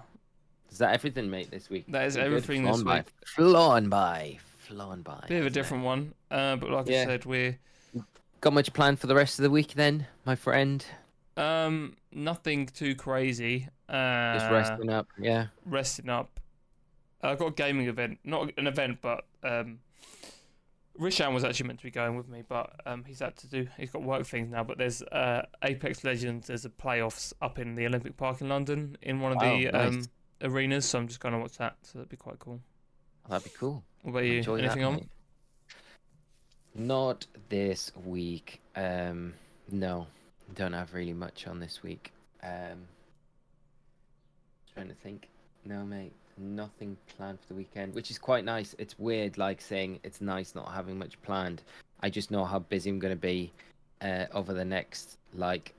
is that everything, mate? This week. That is good. everything Flown this by. week. Flown by. Flown by. Bit of a hasn't it? different one, uh, but like I said, we're Got much planned for the rest of the week then, my friend? um nothing too crazy. Uh, Just resting up. Yeah. resting up. I got a gaming event, not an event, but um, Rishan was actually meant to be going with me, but um, he's had to do. He's got work things now. But there's uh, Apex Legends. There's a playoffs up in the Olympic Park in London in one of the Wow, um, arenas. So I'm just going to watch that. So that'd be quite cool. That'd be cool. What about you? Enjoy that, Anything on? mate. Not this week. Um, no, don't have really much on this week. Um, trying to think. No, mate, nothing planned for the weekend, which is quite nice. It's weird, like saying it's nice not having much planned. I just know how busy I'm going to be uh, over the next like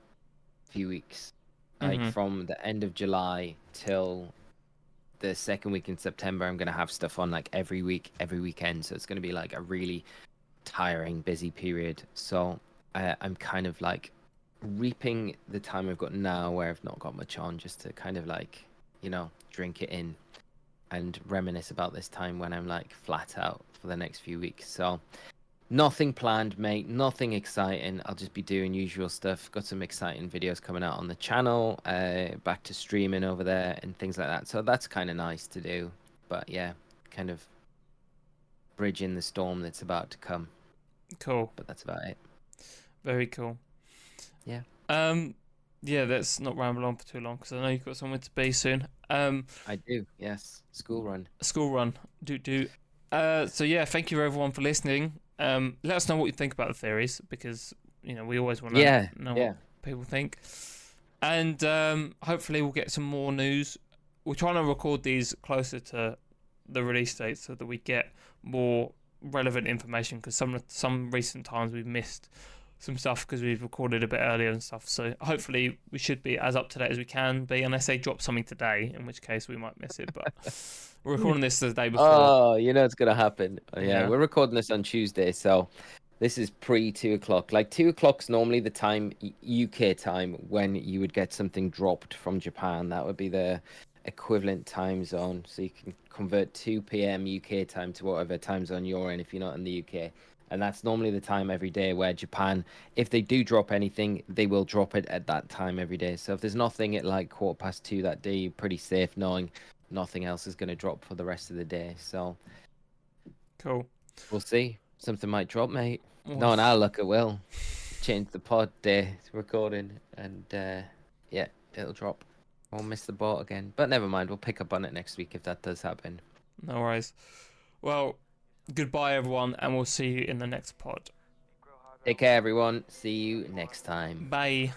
few weeks, like Mhm. from the end of July till the second week in September. I'm going to have stuff on like every week, every weekend. So it's going to be like a really tiring, busy period. So uh, I'm kind of like reaping the time I've got now where I've not got much on just to kind of like, you know, drink it in and reminisce about this time when I'm like flat out for the next few weeks. So nothing planned, mate. Nothing exciting. I'll just be doing usual stuff. Got some exciting videos coming out on the channel, uh, back to streaming over there and things like that. So that's kind of nice to do. But yeah, kind of bridging the storm that's about to come. Cool. But that's about it. Very cool. Yeah. Um. Yeah. Let's not ramble on for too long because I know you've got somewhere to be soon. Um. I do. Yes. School run. school run. Do do. Uh, so yeah, thank you everyone for listening. Um, let us know what you think about the theories because you know we always want to Yeah. know Yeah. what people think, and um, hopefully we'll get some more news. We're trying to record these closer to the release date so that we get more relevant information because some some recent times we've missed some stuff because we've recorded a bit earlier and stuff. So hopefully we should be as up to date as we can be, unless they drop something today, in which case we might miss it. But we're recording this the day before. Oh, you know it's gonna happen. Oh, yeah, Yeah. we're recording this on Tuesday, so this is pre two o'clock. Like two o'clock's normally the time UK time when you would get something dropped from Japan. That would be the equivalent time zone. So you can convert two PM UK time to whatever time zone you're in if you're not in the UK. And that's normally the time every day where Japan, if they do drop anything, they will drop it at that time every day. So if there's nothing at like quarter past two that day, you're pretty safe knowing nothing else is going to drop for the rest of the day. So cool. We'll see. Something might drop, mate. We'll no, and I'll look, it will. Change the pod day recording, and uh, yeah, it'll drop. I'll miss the boat again. But never mind, we'll pick up on it next week if that does happen. No worries. Well, goodbye, everyone, and we'll see you in the next pod. Take care, everyone. See you next time. Bye.